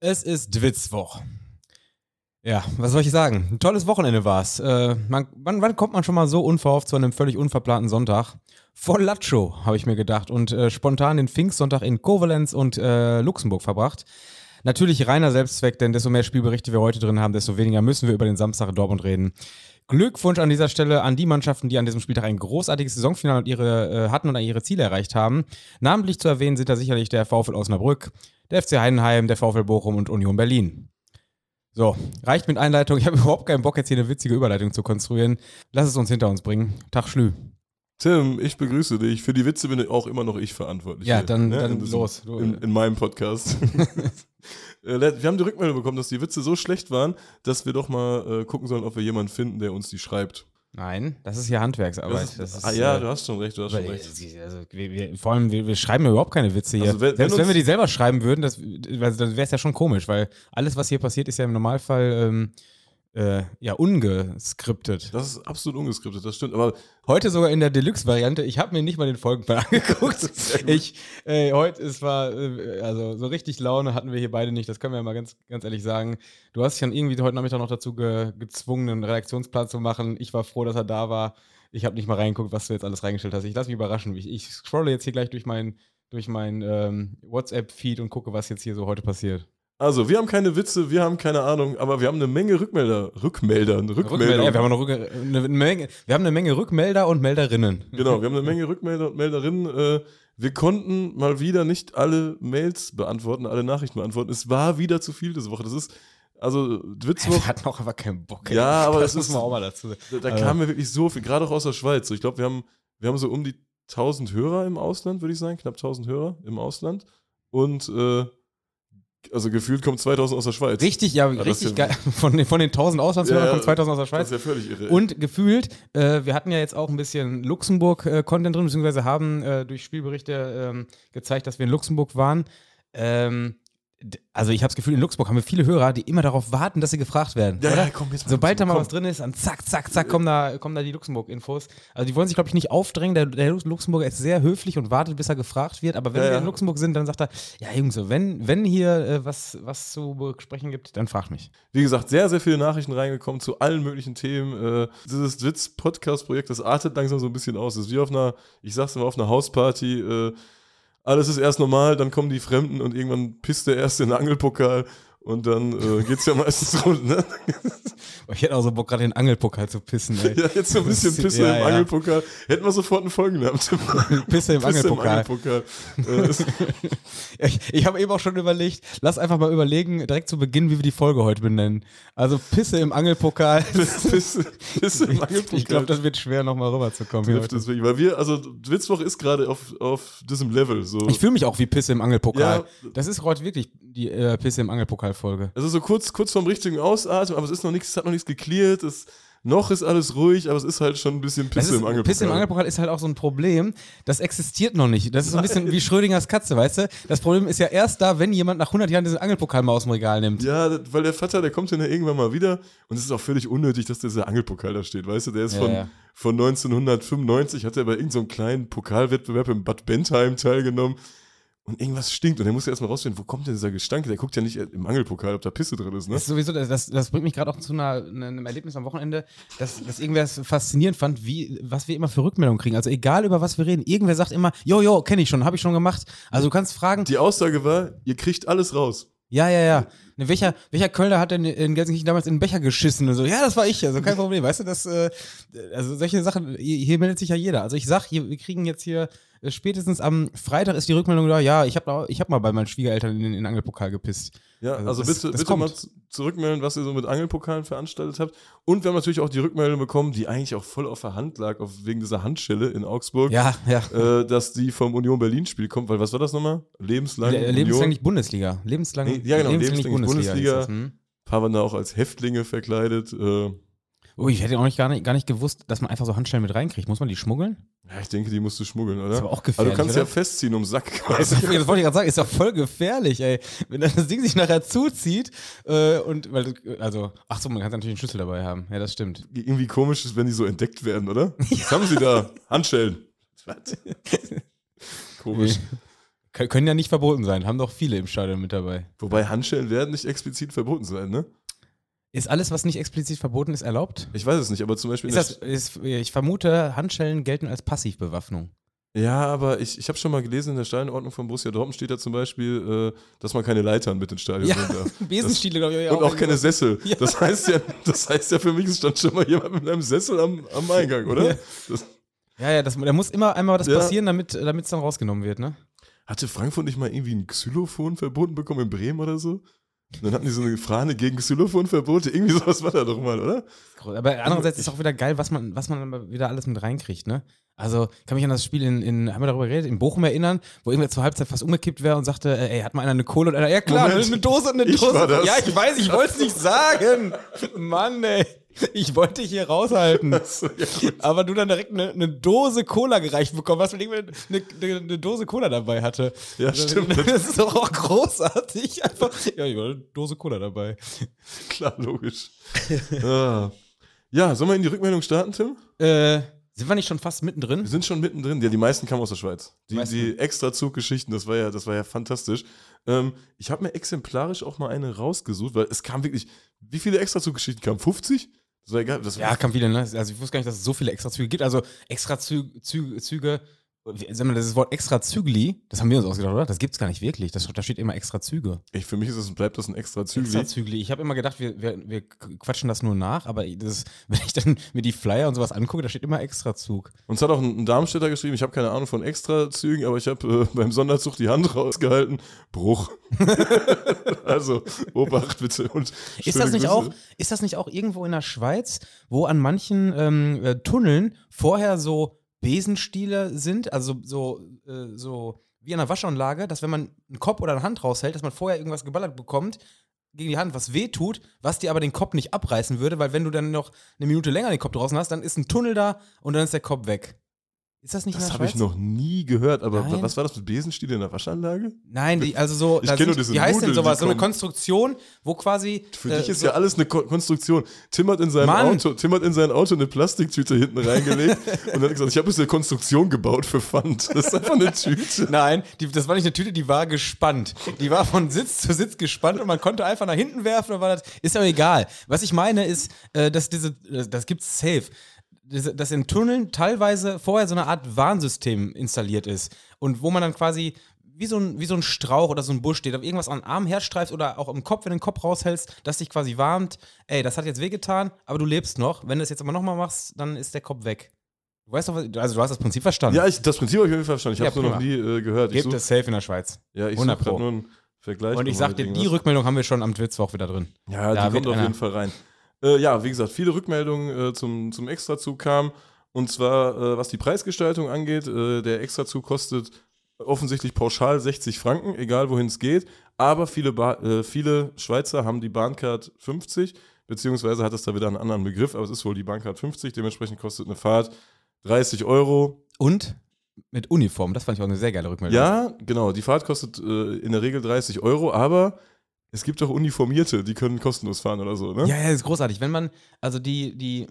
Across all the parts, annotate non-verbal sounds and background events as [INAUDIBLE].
Es ist Dwitzwoch. Ja, was soll ich sagen? Ein tolles Wochenende war's. Äh, man, wann, wann kommt man schon mal so unverhofft zu einem völlig unverplanten Sonntag? Voll Latscho, habe ich mir gedacht. Und äh, spontan den Pfingstsonntag in Kovalenz und äh, Luxemburg verbracht. Natürlich reiner Selbstzweck, denn desto mehr Spielberichte wir heute drin haben, desto weniger müssen wir über den Samstag in Dortmund reden. Glückwunsch an dieser Stelle an die Mannschaften, die an diesem Spieltag ein großartiges Saisonfinale und ihre, äh, hatten und ihre Ziele erreicht haben. Namentlich zu erwähnen sind da sicherlich der VfL Osnabrück, der FC Heidenheim, der VfL Bochum und Union Berlin. So, reicht mit Einleitung. Ich habe [LAUGHS] überhaupt keinen Bock, jetzt hier eine witzige Überleitung zu konstruieren. Lass es uns hinter uns bringen. Tag Schlü. Tim, ich begrüße dich. Für die Witze bin auch immer noch ich verantwortlich. Ja, dann, ne? dann in diesem- los. In, in meinem Podcast. [LAUGHS] Äh, Wir haben die Rückmeldung bekommen, dass die Witze so schlecht waren, dass wir doch mal äh, gucken sollen, ob wir jemanden finden, der uns die schreibt. Nein, das ist hier Handwerksarbeit. Das ist, Das ist, ah ja, äh, du hast schon recht, du hast schon äh, recht. Also, wir, wir, vor allem, wir, wir schreiben ja überhaupt keine Witze hier. Also, wenn- wenn Selbst wenn uns- wir die selber schreiben würden, das, also, dann wäre es ja schon komisch, weil alles, was hier passiert, ist ja im Normalfall ähm, äh, ja ungeskriptet. Das ist absolut ungeskriptet, das stimmt. Aber Heute sogar in der Deluxe-Variante. Ich habe mir nicht mal den Folgenplan [LAUGHS] angeguckt. Ich, äh, heute, es war, äh, also so richtig Laune hatten wir hier beide nicht, das können wir ja mal ganz, ganz ehrlich sagen. Du hast dich dann irgendwie heute Nachmittag noch dazu ge gezwungen, einen Redaktionsplan zu machen. Ich war froh, dass er da war. Ich habe nicht mal reingeguckt, was du jetzt alles reingestellt hast. Ich lasse mich überraschen. Ich, ich scrolle jetzt hier gleich durch mein, durch mein ähm, WhatsApp-Feed und gucke, was jetzt hier so heute passiert. Also, wir haben keine Witze, wir haben keine Ahnung, aber wir haben eine Menge Rückmelder. Rückmelder, Rückmelder, ja, wir, haben eine, eine, Menge, wir haben eine Menge Rückmelder und Melderinnen. Genau, wir haben eine Menge Rückmelder und Melderinnen. Äh, wir konnten mal wieder nicht alle Mails beantworten, alle Nachrichten beantworten. Es war wieder zu viel diese Woche. Das ist, also, Witzwoche, Wir hatten auch aber keinen Bock. ey. Ja, aber das das muss ist- man auch mal dazu sagen. da, da Also- kam mir wirklich so viel, gerade auch aus der Schweiz. So, Ich glaube, wir haben, wir haben so um die 1000 Hörer im Ausland, würde ich sagen, knapp 1000 Hörer im Ausland. Und, äh, also gefühlt kommen 2000 aus der Schweiz. Richtig, ja, das richtig ist ja- geil. Von den, von den 1000 Auslandshörern Ja, kommen 2000 aus der Das Schweiz. ist ja völlig irre. Und gefühlt, äh, wir hatten ja jetzt auch ein bisschen Luxemburg-Content drin, beziehungsweise haben äh, durch Spielberichte ähm, gezeigt, dass wir in Luxemburg waren. Ähm, also ich habe das Gefühl, in Luxemburg haben wir viele Hörer, die immer darauf warten, dass sie gefragt werden. ja, ja, komm, jetzt Sobald da mal komm. was drin ist, dann zack, zack, zack, kommen da, kommen da die Luxemburg-Infos. Also die wollen sich, glaube ich, nicht aufdrängen. Der, der Luxemburger ist sehr höflich und wartet, bis er gefragt wird. Aber wenn Ja, wir in Luxemburg sind, dann sagt er, ja Jungs, wenn, wenn hier äh, was, was zu besprechen gibt, dann fragt mich. Wie gesagt, sehr, sehr viele Nachrichten reingekommen zu allen möglichen Themen. Äh, dieses Witz-Podcast-Projekt, das artet langsam so ein bisschen aus. Das ist wie auf einer, ich sag's immer, auf einer Hausparty. Äh, alles ist erst normal, dann kommen die Fremden und irgendwann pisst der Erste in den Angelpokal und dann äh, geht's ja meistens [LAUGHS] rund, ne? Ich hätte auch so Bock, gerade den Angelpokal zu pissen, ey. Ja, jetzt so ein bisschen Pisse Ja, im ja. Angelpokal. Hätten wir sofort einen Folgennamen. Tim. [LAUGHS] Pisse im Angelpokal. Angelpokal. Äh, [LAUGHS] Ich, ich habe eben auch schon überlegt, lass einfach mal überlegen, direkt zu Beginn, wie wir die Folge heute benennen. Also Pisse im Angelpokal. Pisse, Pisse im Angelpokal. ich glaube, das wird schwer, nochmal rüberzukommen. Hier heute. deswegen, weil wir, also Witzwoch ist gerade auf, auf diesem Level. So. Ich fühle mich auch wie Pisse im Angelpokal. Ja. Das ist heute wirklich die äh, Pisse im Angelpokal-Folge. Also so kurz, kurz vorm richtigen Ausatmen, aber es ist noch nichts, es hat noch nichts geklärt. Es, noch ist alles ruhig, aber es ist halt schon ein bisschen Pisse ist, im Angelpokal. Pisse im Angelpokal ist halt auch so ein Problem, das existiert noch nicht. Das ist so ein bisschen wie Schrödingers Katze, weißt du? Das Problem ist ja erst da, wenn jemand nach 100 Jahren diesen Angelpokal mal aus dem Regal nimmt. Ja, weil der Vater, der kommt dann ja irgendwann mal wieder und es ist auch völlig unnötig, dass dieser Angelpokal da steht, weißt du? Der ist Ja, von, ja. von 1995, hat er bei irgendeinem so einem kleinen Pokalwettbewerb in Bad Bentheim teilgenommen und irgendwas stinkt und er muss ja erstmal rausfinden, wo kommt denn dieser Gestank? Der guckt ja nicht im Angelpokal, ob da Pisse drin ist, ne? Das ist sowieso, das, das, bringt mich gerade auch zu einer, ne, einem Erlebnis am Wochenende, dass, dass irgendwer es faszinierend fand, wie, was wir immer für Rückmeldungen kriegen. Also egal über was wir reden, irgendwer sagt immer, jo, jo, kenne ich schon, habe ich schon gemacht. Also du kannst fragen, Die Aussage war, ihr kriegt alles raus. ja, ja, ja. Ne, welcher, welcher Kölner hat denn in Gelsenkirchen damals in den Becher geschissen und so? Ja, das war ich, also kein Problem. Weißt du, das, äh, also solche Sachen, hier, hier meldet sich ja jeder. Also ich sag, hier, wir kriegen jetzt hier spätestens am Freitag ist die Rückmeldung da, ja, ich habe ich hab mal bei meinen Schwiegereltern in den, in den Angelpokal gepisst. Ja, Also also, das- bitte, das bitte mal kommt. zurückmelden, was ihr so mit Angelpokalen veranstaltet habt. Und wir haben natürlich auch die Rückmeldung bekommen, die eigentlich auch voll auf der Hand lag, auf, wegen dieser Handschelle in Augsburg, Ja, ja. äh, dass die vom Union Berlin-Spiel kommt. Weil was war das nochmal? Lebenslang. Le- Union. lebenslänglich Bundesliga. Lebenslang, Nee, ja, genau, lebenslänglich Bundesliga. hieß das, hm? Ein paar waren da auch als Häftlinge verkleidet. Äh, Oh, ich hätte auch nicht, gar, nicht, gar nicht gewusst, dass man einfach so Handschellen mit reinkriegt. Muss man die schmuggeln? ja, ich denke, die musst du schmuggeln, oder? Das ist aber auch also gefährlich, du kannst oder? ja festziehen um Sack. Ja, ist, das wollte ich gerade sagen, ist doch voll gefährlich, ey. Wenn dann das Ding sich nachher zuzieht äh, und, weil, du- also, ach so, man kann natürlich einen Schlüssel dabei haben. Ja, das stimmt. Irgendwie komisch ist, wenn die so entdeckt werden, oder? [LAUGHS] Was haben sie da? Handschellen. Was? Komisch. Kö- Können ja nicht verboten sein, haben doch viele im Stadion mit dabei. Wobei Handschellen werden nicht explizit verboten sein, ne? Ist alles, was nicht explizit verboten ist, erlaubt? Ich weiß es nicht, aber zum Beispiel. Ist das, ist, ich vermute, Handschellen gelten als Passivbewaffnung. Ja, aber ich, ich habe schon mal gelesen, in der Stadionordnung von Borussia Dortmund steht da zum Beispiel, äh, dass man keine Leitern mit ins Stadion Ja, nehmen darf. [LAUGHS] Besenstiele, glaube ich. Und auch keine Sessel. Ja. Das heißt ja, das heißt ja für mich, es stand schon mal jemand mit einem Sessel am, am Eingang, oder? Ja. Das, Ja, ja, das, da muss immer einmal was Ja. passieren, damit es dann rausgenommen wird, ne? hatte Frankfurt nicht mal irgendwie ein Xylophon verboten bekommen in Bremen oder so? Und dann hatten die so eine Fahne gegen Xylophonverbote. Irgendwie sowas war da doch mal, oder? Aber andererseits ist auch wieder geil, was man, was man wieder alles mit reinkriegt, ne? Also, ich kann mich an das Spiel in, in haben wir darüber geredet, in Bochum erinnern, wo irgendwer zur Halbzeit fast umgekippt wäre und sagte, äh, ey, hat mal einer eine Kohle und einer, ja klar, Moment. eine Dose, eine Ich Dose. war das. Ja, ich weiß, ich wollte es nicht sagen. [LAUGHS] Mann, ey. Ich wollte dich hier raushalten. So, ja. Aber du dann direkt eine, eine Dose Cola gereicht bekommen hast, weil irgendwer eine, eine, Dose Cola dabei hatte. Ja, stimmt. [LAUGHS] Das ist doch auch großartig. Einfach, ja, ich war eine Dose Cola dabei. Klar, logisch. ah. Ja, sollen wir in die Rückmeldung starten, Tim? Äh, sind wir nicht schon fast mittendrin? Wir sind schon mittendrin. Ja, die meisten kamen aus der Schweiz. Die, die extra Zuggeschichten, das war ja, das war ja fantastisch. Ähm, ich habe mir exemplarisch auch mal eine rausgesucht, weil es kam wirklich. Wie viele extra Zuggeschichten kamen? 50? War egal. Ja, kam viele, ne? Also ich wusste gar nicht, dass es so viele Extrazüge gibt. Also Extrazüge, Züge, Züge, sag mal, das Wort Extrazügli, das haben wir uns ausgedacht, oder? Das gibt's gar nicht wirklich. Das, da steht immer Extrazüge. ich, für mich ist es, bleibt das ein extra Zügel. Extrazügli. Ich habe immer gedacht, wir, wir, wir quatschen das nur nach, aber das, [LAUGHS] wenn ich dann mir die Flyer und sowas angucke, da steht immer Extrazug. Uns hat auch ein, ein Darmstädter geschrieben, ich habe keine Ahnung von Extrazügen, aber ich habe äh, [LAUGHS] beim Sonderzug die Hand rausgehalten. Bruch. [LAUGHS] also, Obacht bitte. Und Ist das, nicht Grüße. auch, ist das nicht auch irgendwo in der Schweiz, wo an manchen ähm, äh, Tunneln vorher so Besenstiele sind, also so, äh, so wie an einer Waschanlage, dass wenn man einen Kopf oder eine Hand raushält, dass man vorher irgendwas geballert bekommt gegen die Hand, was weh tut, was dir aber den Kopf nicht abreißen würde, weil wenn du dann noch eine Minute länger den Kopf draußen hast, dann ist ein Tunnel da und dann ist der Kopf weg. Ist das nicht Das habe ich noch nie gehört, aber Nein. was war das mit Besenstiel in der Waschanlage? Nein, die, also so, Ich da kenn nur diese wie heißt denn Nudeln, sowas? die So eine kommen. Konstruktion, wo quasi. Für äh, dich ist so, ja alles eine Ko Konstruktion. Tim hat in seinem Mann. Auto, Tim hat in sein Auto eine Plastiktüte hinten reingelegt [LAUGHS] und hat gesagt, ich habe jetzt eine Konstruktion gebaut für Pfand. Das ist einfach eine Tüte. Nein, die, das war nicht eine Tüte, die war gespannt. Die war von Sitz zu Sitz gespannt und man konnte einfach nach hinten werfen. Und war das, ist aber egal. Was ich meine ist, äh, dass diese, äh, das gibt's safe. Dass in Tunneln teilweise vorher so eine Art Warnsystem installiert ist. Und wo man dann quasi wie so, ein, wie so ein Strauch oder so ein Busch steht, auf irgendwas an den Arm herstreifst oder auch im Kopf, wenn du den Kopf raushältst, dass dich quasi warnt, ey, das hat jetzt wehgetan, aber du lebst noch. Wenn du es jetzt aber nochmal machst, dann ist der Kopf weg. Du weißt doch, also du hast das Prinzip verstanden. Ja, ich, das Prinzip habe ich auf jeden Fall verstanden. Ich Ja, habe es nur noch nie äh, gehört. Gibt es safe in der Schweiz. ja, ich 100 suche Pro. nur einen Vergleich. Und ich sag dir, die. Rückmeldung haben wir schon am Mittwoch wieder drin. Ja, Da die kommt auf jeden Fall rein. Äh, ja, wie gesagt, viele Rückmeldungen äh, zum, zum Extrazug kamen. Und zwar, äh, was die Preisgestaltung angeht, äh, der Extrazug kostet offensichtlich pauschal 60 Franken, egal wohin es geht. Aber viele, ba äh, viele Schweizer haben die Bahncard 50, beziehungsweise hat es da wieder einen anderen Begriff, aber es ist wohl die Bahncard 50. Dementsprechend kostet eine Fahrt 30 Euro. Und mit Uniform, das fand ich auch eine sehr geile Rückmeldung. Ja, genau, die Fahrt kostet äh, in der Regel 30 Euro, aber es gibt auch Uniformierte, die können kostenlos fahren oder so, ne? Ja, ja, ist großartig. Wenn man, also die, die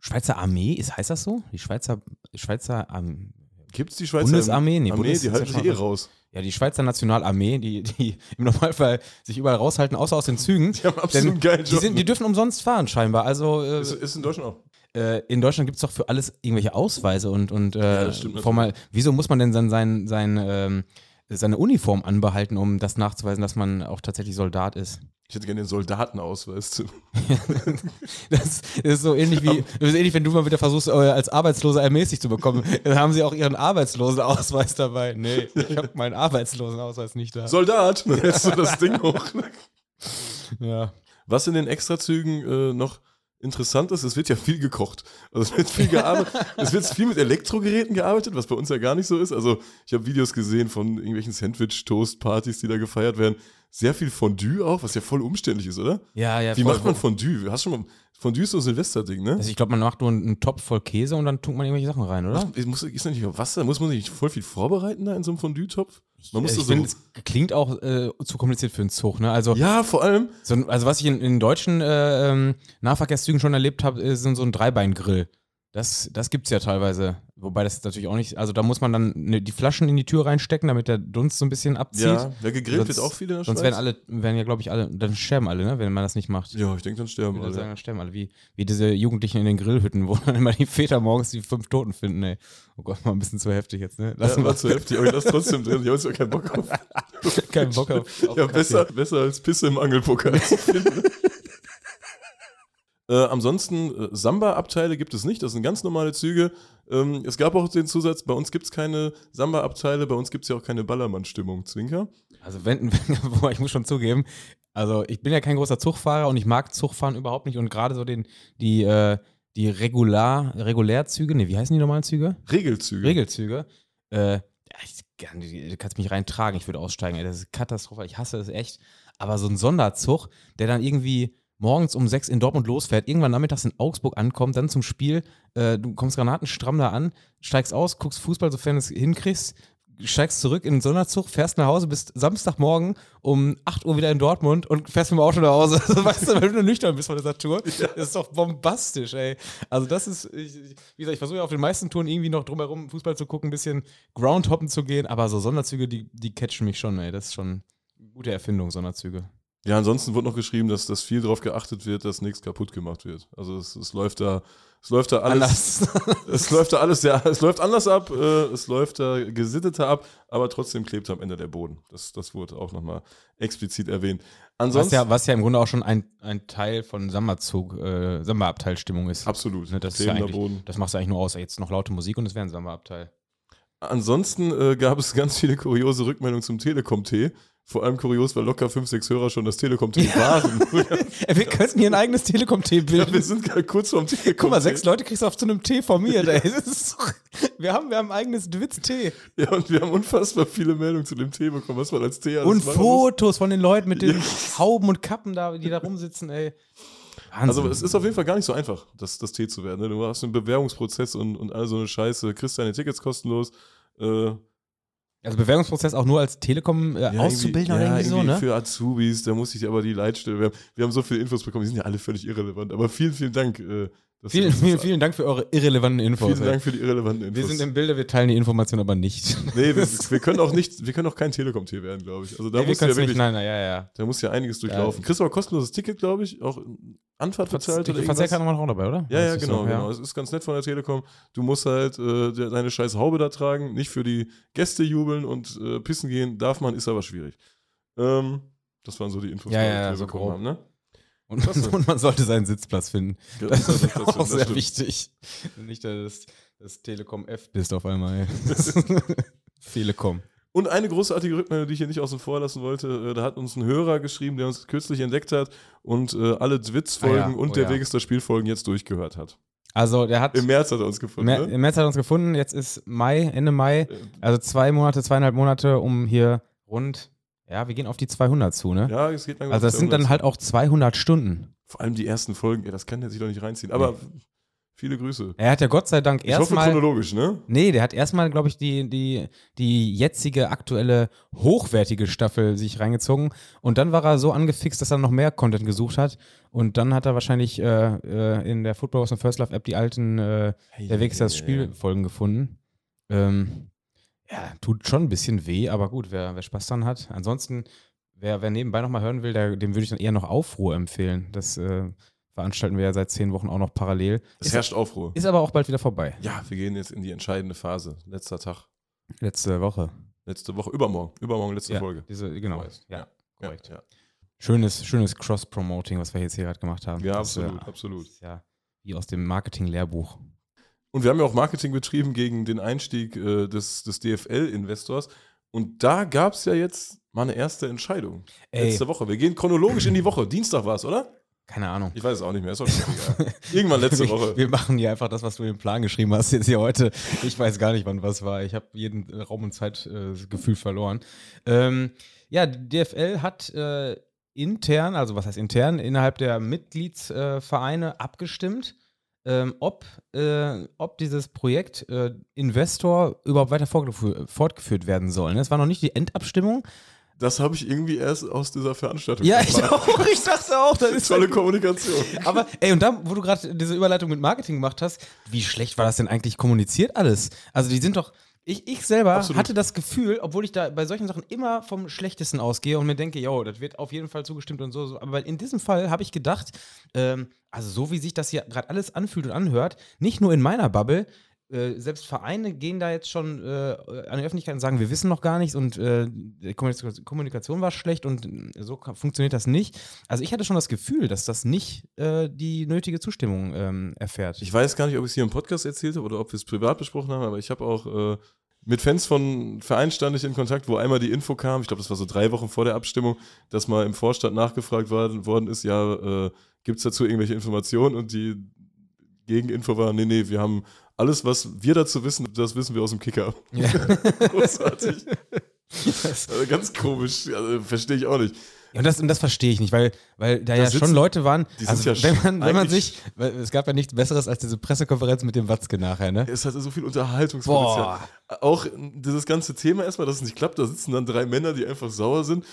Schweizer Armee, ist, heißt das so? Die Schweizer, Schweizer Armee. Gibt es die Schweizer Bundesarmee? Nee, Armee, Bundes- die halten sich eh raus. Ja, die Schweizer Nationalarmee, die, die im Normalfall sich überall raushalten, außer aus den Zügen. Die haben absolut geilen die, Job. sind, die dürfen umsonst fahren, scheinbar. Also äh, ist, ist in Deutschland auch. äh, in Deutschland gibt es doch für alles irgendwelche Ausweise und, und äh, Ja, formal. Wieso muss man denn dann sein, sein, ähm, seine Uniform anbehalten, um das nachzuweisen, dass man auch tatsächlich Soldat ist? Ich hätte gerne den Soldatenausweis. Tim. [LAUGHS] Das ist so ähnlich wie, das ist ähnlich, wenn du mal wieder versuchst, äh, als Arbeitsloser ermäßigt zu bekommen. Dann haben sie auch ihren Arbeitslosenausweis dabei. Nee, ich habe meinen Arbeitslosenausweis nicht da. Soldat! [LAUGHS] Dann hältst du das Ding hoch. Ja. Was in den Extrazügen äh, noch interessant ist, es wird ja viel gekocht. Also es wird viel gearbeitet. [LAUGHS] es wird viel mit Elektrogeräten gearbeitet, was bei uns ja gar nicht so ist. Also ich habe Videos gesehen von irgendwelchen Sandwich-Toast-Partys, die da gefeiert werden. Sehr viel Fondue auch, was ja voll umständlich ist, oder? Ja, ja. Wie voll. macht man Fondue? Hast schon mal Fondue ist so ein Silvesterding, ne? Also ich glaube, man macht nur einen Topf voll Käse und dann tut man irgendwelche Sachen rein, oder? Macht- Muss, ist nicht Wasser? Muss man nicht voll viel vorbereiten da in so einem Fondue-Topf? Man muss ich da so. finde, es klingt auch äh, zu kompliziert für einen Zug, ne? Also, Ja, vor allem, so, also was ich in, in deutschen äh, ähm, Nahverkehrszügen schon erlebt habe, ist sind so ein Dreibeingrill. Das, das gibt es ja teilweise. Wobei das natürlich auch nicht. Also da muss man dann ne, die Flaschen in die Tür reinstecken, damit der Dunst so ein bisschen abzieht. Ja, ja gegrillt Sonst- wird auch viel in der Sonst Schweiz. werden alle, werden ja, glaube ich, alle, dann sterben alle, ne, wenn man das nicht macht. ja, ich denke, dann Ich sterben würde alle. sagen, dann sterben alle. Wie, wie diese Jugendlichen in den Grillhütten, wo [LAUGHS] dann immer die Väter morgens die fünf Toten finden, ey. Oh Gott, mal ein bisschen zu heftig jetzt, ne? Ja, Lassen war wir zu heftig, aber ich lass trotzdem drin. Ich habe jetzt keinen Bock auf. [LAUGHS] keinen Bock auf. auf Ja, besser, besser als Pisse im Angelpokal zu finden. Äh, ansonsten, äh, Samba-Abteile gibt es nicht, das sind ganz normale Züge. Ähm, es gab auch den Zusatz, bei uns gibt es keine Samba-Abteile, bei uns gibt es ja auch keine Ballermann-Stimmung, Zwinker. Also wenn, [LAUGHS] wobei ich muss schon zugeben, also ich bin ja kein großer Zugfahrer und ich mag Zugfahren überhaupt nicht und gerade so den, die, äh, die Regular, Regulärzüge, ne, wie heißen die normalen Züge? Regelzüge. Regelzüge. Äh, ich, kann- du kannst mich reintragen, ich würde aussteigen, das ist katastrophal, ich hasse es echt. Aber so ein Sonderzug, der dann irgendwie morgens um sechs in Dortmund losfährt, irgendwann nachmittags in Augsburg ankommt, dann zum Spiel, äh, du kommst granatenstramm da an, steigst aus, guckst Fußball, sofern du es hinkriegst, steigst zurück in den Sonderzug, fährst nach Hause, bist Samstagmorgen um 8 Uhr wieder in Dortmund und fährst mit dem Auto nach Hause. [LAUGHS] Weißt du, wenn du nüchtern bist von dieser Tour, [LAUGHS] das ist doch bombastisch, ey. Also das ist, ich, ich, wie gesagt, ich versuche ja auf den meisten Touren irgendwie noch drumherum Fußball zu gucken, ein bisschen Groundhoppen zu gehen, aber so Sonderzüge, die, die catchen mich schon, ey. Das ist schon eine gute Erfindung, Sonderzüge. Ja, ansonsten wurde noch geschrieben, dass, dass viel darauf geachtet wird, dass nichts kaputt gemacht wird. Also es, es läuft da, es läuft da alles, Anders. [LAUGHS] es läuft da alles, ja, es läuft anders ab, äh, es läuft da gesitteter ab, aber trotzdem klebt am Ende der Boden. Das, das wurde auch nochmal explizit erwähnt. Was Ansonsten, ja, was ja im Grunde auch schon ein, ein Teil von Samba-Zug, äh, Samba-Abteilstimmung ist. absolut, Ne, das, ist ja Boden. das machst du eigentlich nur aus. Jetzt noch laute Musik und es wäre ein Samba-Abteil. Ansonsten äh, gab es ganz viele kuriose Rückmeldungen zum Telekom-Tee. Vor allem kurios, weil locker fünf, sechs Hörer schon das Telekom-Tee waren. [LAUGHS] Ey, wir könnten hier ein eigenes Telekom-Tee ja, bilden. wir sind gerade kurz vorm Telekom-Tee. Guck mal, sechs Leute kriegst du auf zu einem Tee. Das ist doch, wir, haben, wir haben ein eigenes Dwitz-Tee. Ja, und wir haben unfassbar viele Meldungen zu dem Tee bekommen, was man als Tee alles Und muss. Fotos von den Leuten mit den Ja. Hauben und Kappen da, die da rumsitzen, ey. Wahnsinn. Also es ist auf jeden Fall gar nicht so einfach, das, das Tee zu werden. Ne? Du hast einen Bewerbungsprozess und, und all so eine Scheiße, kriegst deine Tickets kostenlos. Äh, Also Bewerbungsprozess auch nur als Telekom äh, ja, Auszubildender oder ja, irgendwie so, ne? Für Azubis, da muss ich aber die Leitstelle. Wir haben, wir haben so viele Infos bekommen, die sind ja alle völlig irrelevant. Aber vielen, vielen Dank. Äh, dass Vielen, du- vielen, vielen Dank für eure irrelevanten Infos. vielen. Dank für die irrelevanten Infos. Wir sind im Bilde, wir teilen die Information aber nicht. [LAUGHS] nee, wir, [LAUGHS] wir können auch nicht, wir können auch kein Telekom-Tee werden, glaube ich. Also da Nee, muss ja wirklich, nicht, nein, nein, ja, ja. da muss ja einiges durchlaufen. Kriegst aber kostenloses Ticket, glaube ich, auch Anfahrt bezahlt oder irgendwas. Verzehrkarte noch dabei, oder? Ja, ja, Das genau, so, genau. Es ist ganz nett von der Telekom. Du musst halt äh, de- deine scheiß Haube da tragen, nicht für die Gäste jubeln und äh, pissen gehen darf man, ist aber schwierig. Ähm, das waren so die Infos, Ja, die ja, wir ja, so bekommen grob. haben, ne? Und, [LAUGHS] und man sollte seinen Sitzplatz finden. Ja, Das ist das- das- auch das sehr stimmt. wichtig. Nicht, dass das Telekom F bist auf einmal. [LAUGHS] Telekom. Und eine großartige Rückmeldung, die ich hier nicht außen vor lassen wollte, äh, da hat uns ein Hörer geschrieben, der uns kürzlich entdeckt hat und äh, alle Dwitz-Folgen Ah ja, und oh der ja. Weg ist das Spiel-Folgen jetzt durchgehört hat. Also der hat Im März hat er uns gefunden, Mer ne? im März hat er uns gefunden, jetzt ist Mai, Ende Mai, also zwei Monate, zweieinhalb Monate, um hier rund, ja, wir gehen auf die 200 zu, ne? Ja, es geht langsam. also das sind dann 200. halt auch 200 Stunden. Vor allem die ersten Folgen, ey, das kann der sich doch nicht reinziehen. Aber viele Grüße. Er hat ja Gott sei Dank Ich hoffe erstmal chronologisch, ne? Nee, der hat erstmal, glaube ich, die, die, die jetzige aktuelle hochwertige Staffel sich reingezogen und dann war er so angefixt, dass er noch mehr Content gesucht hat und dann hat er wahrscheinlich äh, äh, in der Football aus der First Love App die alten äh, Der Weg ist das Spielfolgen gefunden. Ähm, ja, tut schon ein bisschen weh, aber gut, wer, wer Spaß dran hat. Ansonsten, wer, wer nebenbei nochmal hören will, der, dem würde ich dann eher noch Aufruhr empfehlen. Das äh, veranstalten wir ja seit zehn Wochen auch noch parallel. Es Ist, herrscht Aufruhr. ist aber auch bald wieder vorbei. Ja, wir gehen jetzt in die entscheidende Phase. Letzter Tag. Letzte Woche. Letzte Woche. Übermorgen. Übermorgen letzte Ja, Folge. Diese, genau. Ja, Ja, korrekt. Ja, Schönes, schönes Cross-Promoting, was wir jetzt hier gerade gemacht haben. ja Das, absolut, äh, absolut. ist ja wie aus dem Marketing-Lehrbuch. Und wir haben ja auch Marketing betrieben gegen den Einstieg äh, des, des DFL-Investors. Und da gab es ja jetzt mal eine erste Entscheidung. Ey, Letzte Woche. Wir gehen chronologisch in die Woche. Dienstag war es, oder? keine Ahnung. Ich weiß es auch nicht mehr. Ist auch egal. [LAUGHS] Irgendwann letzte Woche. Wir machen hier einfach das, was du im Plan geschrieben hast, jetzt hier heute. Ich weiß gar nicht, wann was war. Ich habe jeden Raum und Zeitgefühl äh, verloren. Ähm, ja, die DFL hat äh, intern, also was heißt intern, innerhalb der Mitgliedsvereine abgestimmt, ähm, ob, äh, ob dieses Projekt äh, Investor überhaupt weiter fortgefü- fortgeführt werden soll. ne? Es war noch nicht die Endabstimmung, Das habe ich irgendwie erst aus dieser Veranstaltung Ja, ich auch. Ich dachte auch, das ist Tolle Kommunikation. Aber, ey, und dann, wo du gerade diese Überleitung mit Marketing gemacht hast, wie schlecht war das denn eigentlich kommuniziert alles? Also, die sind doch. Ich, ich selber Absolut. hatte das Gefühl, obwohl ich da bei solchen Sachen immer vom Schlechtesten ausgehe und mir denke, yo, das wird auf jeden Fall zugestimmt und so, so. Aber in diesem Fall habe ich gedacht, ähm, also so wie sich das hier gerade alles anfühlt und anhört, nicht nur in meiner Bubble, äh, selbst Vereine gehen da jetzt schon äh, an die Öffentlichkeit und sagen, wir wissen noch gar nichts und äh, die Kommunikation- war schlecht und so funktioniert das nicht. Also ich hatte schon das Gefühl, dass das nicht äh, die nötige Zustimmung ähm, erfährt. Ich weiß gar nicht, ob ich es hier im Podcast erzählt habe oder ob wir es privat besprochen haben, aber ich habe auch äh, mit Fans von Vereinen stand ich in Kontakt, wo einmal die Info kam, ich glaube, das war so drei Wochen vor der Abstimmung, dass mal im Vorstand nachgefragt worden, worden ist, ja, äh, gibt es dazu irgendwelche Informationen? Und die Gegeninfo war, nee, nee, wir haben alles, was wir dazu wissen, das wissen wir aus dem Kicker. Ja. [LAUGHS] Großartig. [LAUGHS] Also ganz komisch, also, verstehe ich auch nicht. Und das, und das verstehe ich nicht, weil, weil da ja sitzen- schon Leute waren, also ja wenn, man, wenn man sich, weil es gab ja nichts Besseres als diese Pressekonferenz mit dem Watzke nachher, ne? Es hatte so viel Unterhaltungspotenzial. Boah. Auch dieses ganze Thema erstmal, dass es nicht klappt, da sitzen dann drei Männer, die einfach sauer sind.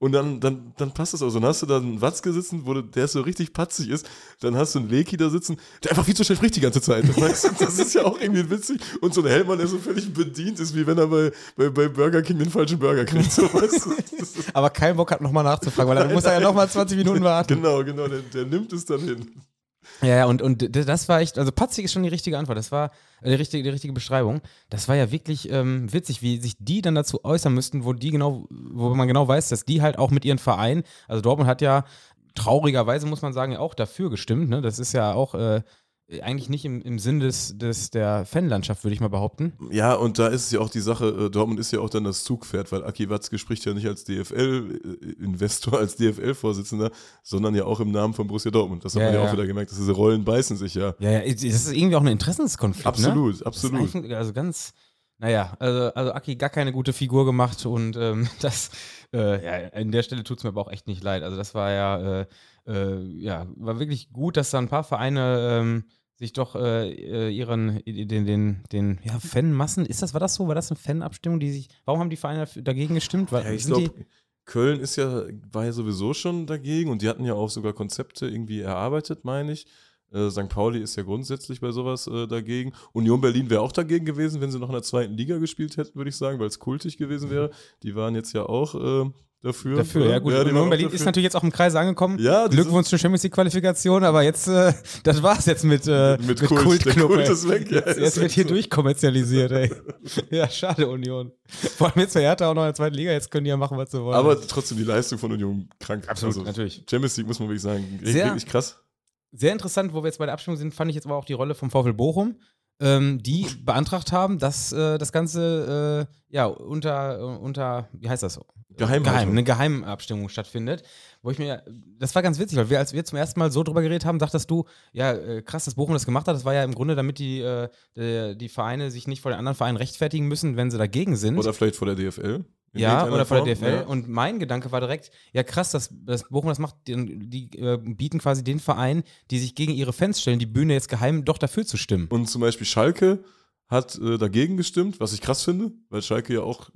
Und dann, dann, dann passt das auch so. Dann hast du da einen Watzke sitzen, wo der so richtig patzig ist. Dann hast du einen Leki da sitzen, der einfach viel zu schnell spricht die ganze Zeit. [LAUGHS] Weißt du? Das ist ja auch irgendwie witzig. Und so ein Hellmann, der so völlig bedient ist, wie wenn er bei, bei, bei Burger King den falschen Burger kriegt. So, weißt du? Aber kein Bock hat nochmal nachzufragen, weil dann muss er ja nochmal 20 Minuten warten. genau, genau, der, der nimmt es dann hin. Ja, ja, und, und das war echt, also patzig ist schon die richtige Antwort. Das war äh, die richtige, die richtige Beschreibung. Das war ja wirklich ähm, witzig, wie sich die dann dazu äußern müssten, wo die genau, wo man genau weiß, dass die halt auch mit ihren Verein, also Dortmund hat ja traurigerweise, muss man sagen, auch dafür gestimmt. Ne? Das ist ja auch äh, eigentlich nicht im, im Sinn des, des der Fanlandschaft, würde ich mal behaupten. Ja, und da ist es ja auch die Sache, äh, Dortmund ist ja auch dann das Zugpferd, weil Aki Watzke spricht ja nicht als DFL-Investor, als DFL-Vorsitzender, sondern ja auch im Namen von Borussia Dortmund. Das hat Ja, man ja, ja. auch wieder gemerkt, dass diese Rollen beißen sich ja. Ja, ja, das ist irgendwie auch ein Interessenskonflikt. Absolut, ne? absolut. Also ganz, naja, also, also Aki gar keine gute Figur gemacht und ähm, [LAUGHS] das, äh, ja, an der Stelle tut es mir aber auch echt nicht leid. Also das war ja, äh, äh, ja, war wirklich gut, dass da ein paar Vereine ähm, sich doch äh, äh, ihren, den, den, den, ja, Fanmassen, ist das, war das so? War das eine Fanabstimmung, die sich, warum haben die Vereine dagegen gestimmt? Weil, Ja, ich glaube, Köln ist ja, war ja sowieso schon dagegen und die hatten ja auch sogar Konzepte irgendwie erarbeitet, meine ich. Äh, St. Pauli ist ja grundsätzlich bei sowas äh, dagegen. Union Berlin wäre auch dagegen gewesen, wenn sie noch in der zweiten Liga gespielt hätten, würde ich sagen, weil es kultig gewesen wäre. Die waren jetzt ja auch äh, dafür. Dafür, ja gut. waren Union Berlin dafür. ist natürlich jetzt auch im Kreis angekommen. Ja, Glückwunsch zur Champions League-Qualifikation, aber jetzt, äh, das war's jetzt mit, äh, Mit mit, Kult. Kult ey. ist weg, ja, jetzt jetzt wird hier so. durchkommerzialisiert, ey. [LAUGHS] Ja, schade, Union. Vor allem jetzt Hertha auch noch in der zweiten Liga, jetzt können die ja machen, was sie wollen. Aber trotzdem die Leistung von Union krank. Absolut, Also, natürlich. Champions League muss man wirklich sagen, richtig, Sehr- wirklich krass. Sehr interessant, wo wir jetzt bei der Abstimmung sind, fand ich jetzt aber auch die Rolle vom VfL Bochum, ähm, die beantragt haben, dass äh, das Ganze äh, ja unter, äh, unter, wie heißt das? Geheim, eine Geheimabstimmung stattfindet. Wo ich mir, das war ganz witzig, weil wir, als wir zum ersten Mal so drüber geredet haben, dachtest du, ja, äh, krass, dass Bochum das gemacht hat. Das war ja im Grunde, damit die, äh, die Vereine sich nicht vor den anderen Vereinen rechtfertigen müssen, wenn sie dagegen sind. Oder vielleicht vor der DFL. Ja, oder von der DFL. ja. Und mein Gedanke war direkt, ja krass, dass, dass Bochum das macht, die, die äh, bieten quasi den Verein, die sich gegen ihre Fans stellen, die Bühne jetzt geheim doch dafür zu stimmen. Und zum Beispiel Schalke hat äh, dagegen gestimmt, was ich krass finde, weil Schalke ja auch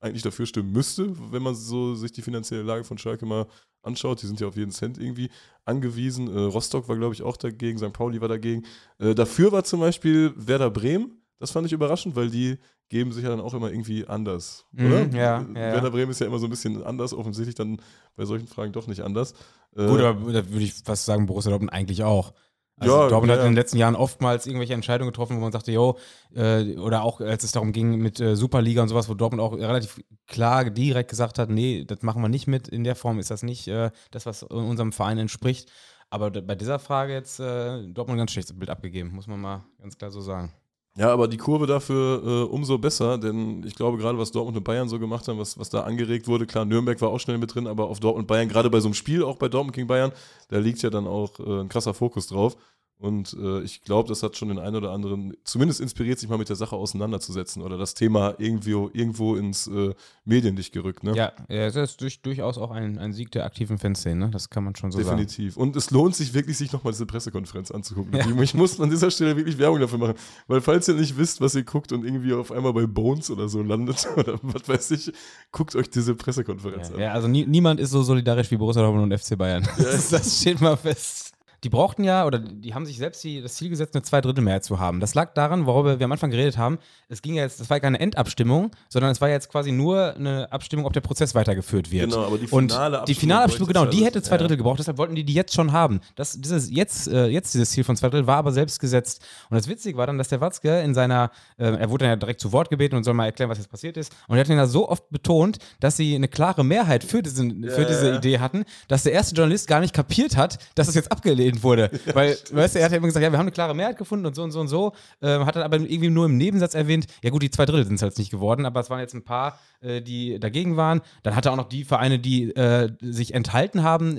eigentlich dafür stimmen müsste, wenn man so sich die finanzielle Lage von Schalke mal anschaut. Die sind ja auf jeden Cent irgendwie angewiesen. Äh, Rostock war, glaube ich, auch dagegen, St. Pauli war dagegen. Äh, dafür war zum Beispiel Werder Bremen. Das fand ich überraschend, weil die geben sich ja dann auch immer irgendwie anders, Mhm, oder? ja, ja, ja. Werder Bremen ist ja immer so ein bisschen anders, offensichtlich dann bei solchen Fragen doch nicht anders. Äh, Gut, aber da würde ich fast sagen, Borussia Dortmund eigentlich auch. Also Ja, Dortmund hat ja. in den letzten Jahren oftmals irgendwelche Entscheidungen getroffen, wo man sagte, yo, äh, oder auch als es darum ging mit äh, Superliga und sowas, wo Dortmund auch relativ klar direkt gesagt hat, nee, das machen wir nicht mit, in der Form ist das nicht äh, das, was unserem Verein entspricht. Aber bei dieser Frage jetzt äh, Dortmund ein ganz schlechtes Bild abgegeben, muss man mal ganz klar so sagen. Ja, aber die Kurve dafür äh, umso besser, denn ich glaube, gerade was Dortmund und Bayern so gemacht haben, was, was da angeregt wurde, klar, Nürnberg war auch schnell mit drin, aber auf Dortmund und Bayern, gerade bei so einem Spiel, auch bei Dortmund gegen Bayern, da liegt ja dann auch äh, ein krasser Fokus drauf. Und äh, ich glaube, das hat schon den einen oder anderen zumindest inspiriert, sich mal mit der Sache auseinanderzusetzen oder das Thema irgendwo, irgendwo ins äh, Medienlicht gerückt. Ne? Ja, ja, das ist durch, durchaus auch ein, ein Sieg der aktiven Fanszene, ne? das kann man schon so Definitiv. sagen. Und es lohnt sich wirklich, sich nochmal diese Pressekonferenz anzugucken. Ja. Ich muss an dieser Stelle wirklich Werbung dafür machen, weil falls ihr nicht wisst, was ihr guckt und irgendwie auf einmal bei Bones oder so landet [LAUGHS] oder was weiß ich, guckt euch diese Pressekonferenz ja, an. Ja, also nie, niemand ist so solidarisch wie Borussia Dortmund und FC Bayern. [LAUGHS] Das, das steht mal fest die brauchten ja, oder die haben sich selbst die, das Ziel gesetzt, eine Zweidrittelmehrheit zu haben. Das lag daran, worüber wir am Anfang geredet haben. Es ging ja jetzt, das war ja keine Endabstimmung, sondern es war jetzt quasi nur eine Abstimmung, ob der Prozess weitergeführt wird. Genau, aber die finale Und Abstimmung. Die finale Abstimmung, genau, die hätte zwei Drittel ja. gebraucht, deshalb wollten die die jetzt schon haben. Das, dieses, jetzt, äh, jetzt dieses Ziel von zwei Drittel war aber selbst gesetzt. Und das Witzige war dann, dass der Watzke in seiner, äh, er wurde dann ja direkt zu Wort gebeten und soll mal erklären, was jetzt passiert ist. Und er hat ihn da so oft betont, dass sie eine klare Mehrheit für, diesen, für diese Idee hatten, dass der erste Journalist gar nicht kapiert hat, dass es jetzt abgelehnt wurde. [LAUGHS] Weil weißt du, er hat ja immer gesagt, ja, wir haben eine klare Mehrheit gefunden und so und so und so. Ähm, hat dann aber irgendwie nur im Nebensatz erwähnt, ja gut, die zwei Drittel sind es halt nicht geworden, aber es waren jetzt ein paar, äh, die dagegen waren. Dann hat er auch noch die Vereine, die äh, sich enthalten haben,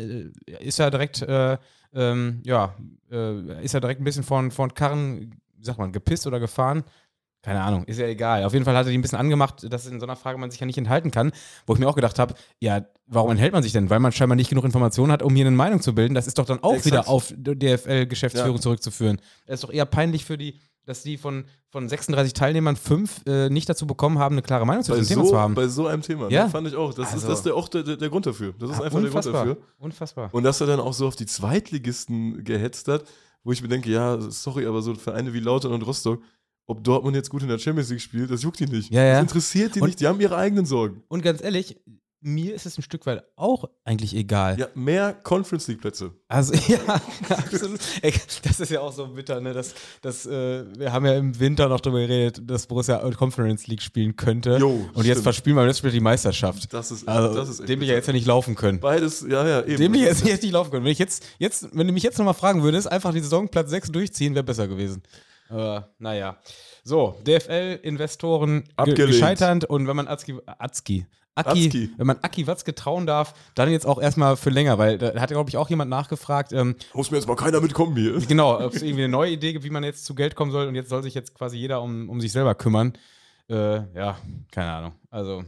äh, ist ja direkt, äh, ähm, ja, äh, ist ja direkt ein bisschen von, von Karren, wie sagt man, gepisst oder gefahren. Keine Ahnung, ist ja egal. Auf jeden Fall hat er die ein bisschen angemacht, dass in so einer Frage man sich ja nicht enthalten kann. Wo ich mir auch gedacht habe, ja, warum enthält man sich denn? Weil man scheinbar nicht genug Informationen hat, um hier eine Meinung zu bilden. Das ist doch dann auch Exakt. wieder auf DFL-Geschäftsführung ja. zurückzuführen. Es ist doch eher peinlich für die, dass die von, von 36 Teilnehmern fünf äh, nicht dazu bekommen haben, eine klare Meinung zu diesem so, Thema zu haben. Bei so einem Thema, ja? ne? fand ich auch. Das also, ist, das ist der, auch der, der, Grund dafür. Das ist ja, einfach unfassbar. der Grund dafür. Unfassbar. Und dass er dann auch so auf die Zweitligisten gehetzt hat, wo ich mir denke, ja, sorry, aber so Vereine wie Lautern und Rostock, ob Dortmund jetzt gut in der Champions League spielt, das juckt die nicht. Ja, ja. Das interessiert die und, nicht. Die haben ihre eigenen Sorgen. Und ganz ehrlich, mir ist es ein Stück weit auch eigentlich egal. Ja, mehr Conference League Plätze. Also [LAUGHS] ja, absolut. Ey, das ist ja auch so bitter, ne? Das, das, äh, wir haben ja im Winter noch darüber geredet, dass Borussia Conference League spielen könnte. Jo, und stimmt. jetzt verspielen wir letztes Spiel die Meisterschaft. Das ist, also, das ist dem ich ja jetzt ja nicht laufen können. Beides, ja, ja, eben. Dem ich jetzt, jetzt nicht laufen können. Wenn ich jetzt, jetzt, wenn du mich jetzt nochmal fragen würdest, einfach die Saison Platz 6 durchziehen, wäre besser gewesen. Aber naja. So, DFL-Investoren ge gescheitert und wenn man Azki, Azki, Aki, Azki. wenn man Aki Watzke trauen darf, dann jetzt auch erstmal für länger, weil da hat, glaube ich, auch jemand nachgefragt. Ähm, Muss mir jetzt mal keiner mitkommen hier. Genau, ob es irgendwie eine neue Idee gibt, wie man jetzt zu Geld kommen soll und jetzt soll sich jetzt quasi jeder um, um sich selber kümmern. Äh, ja, keine Ahnung. Also,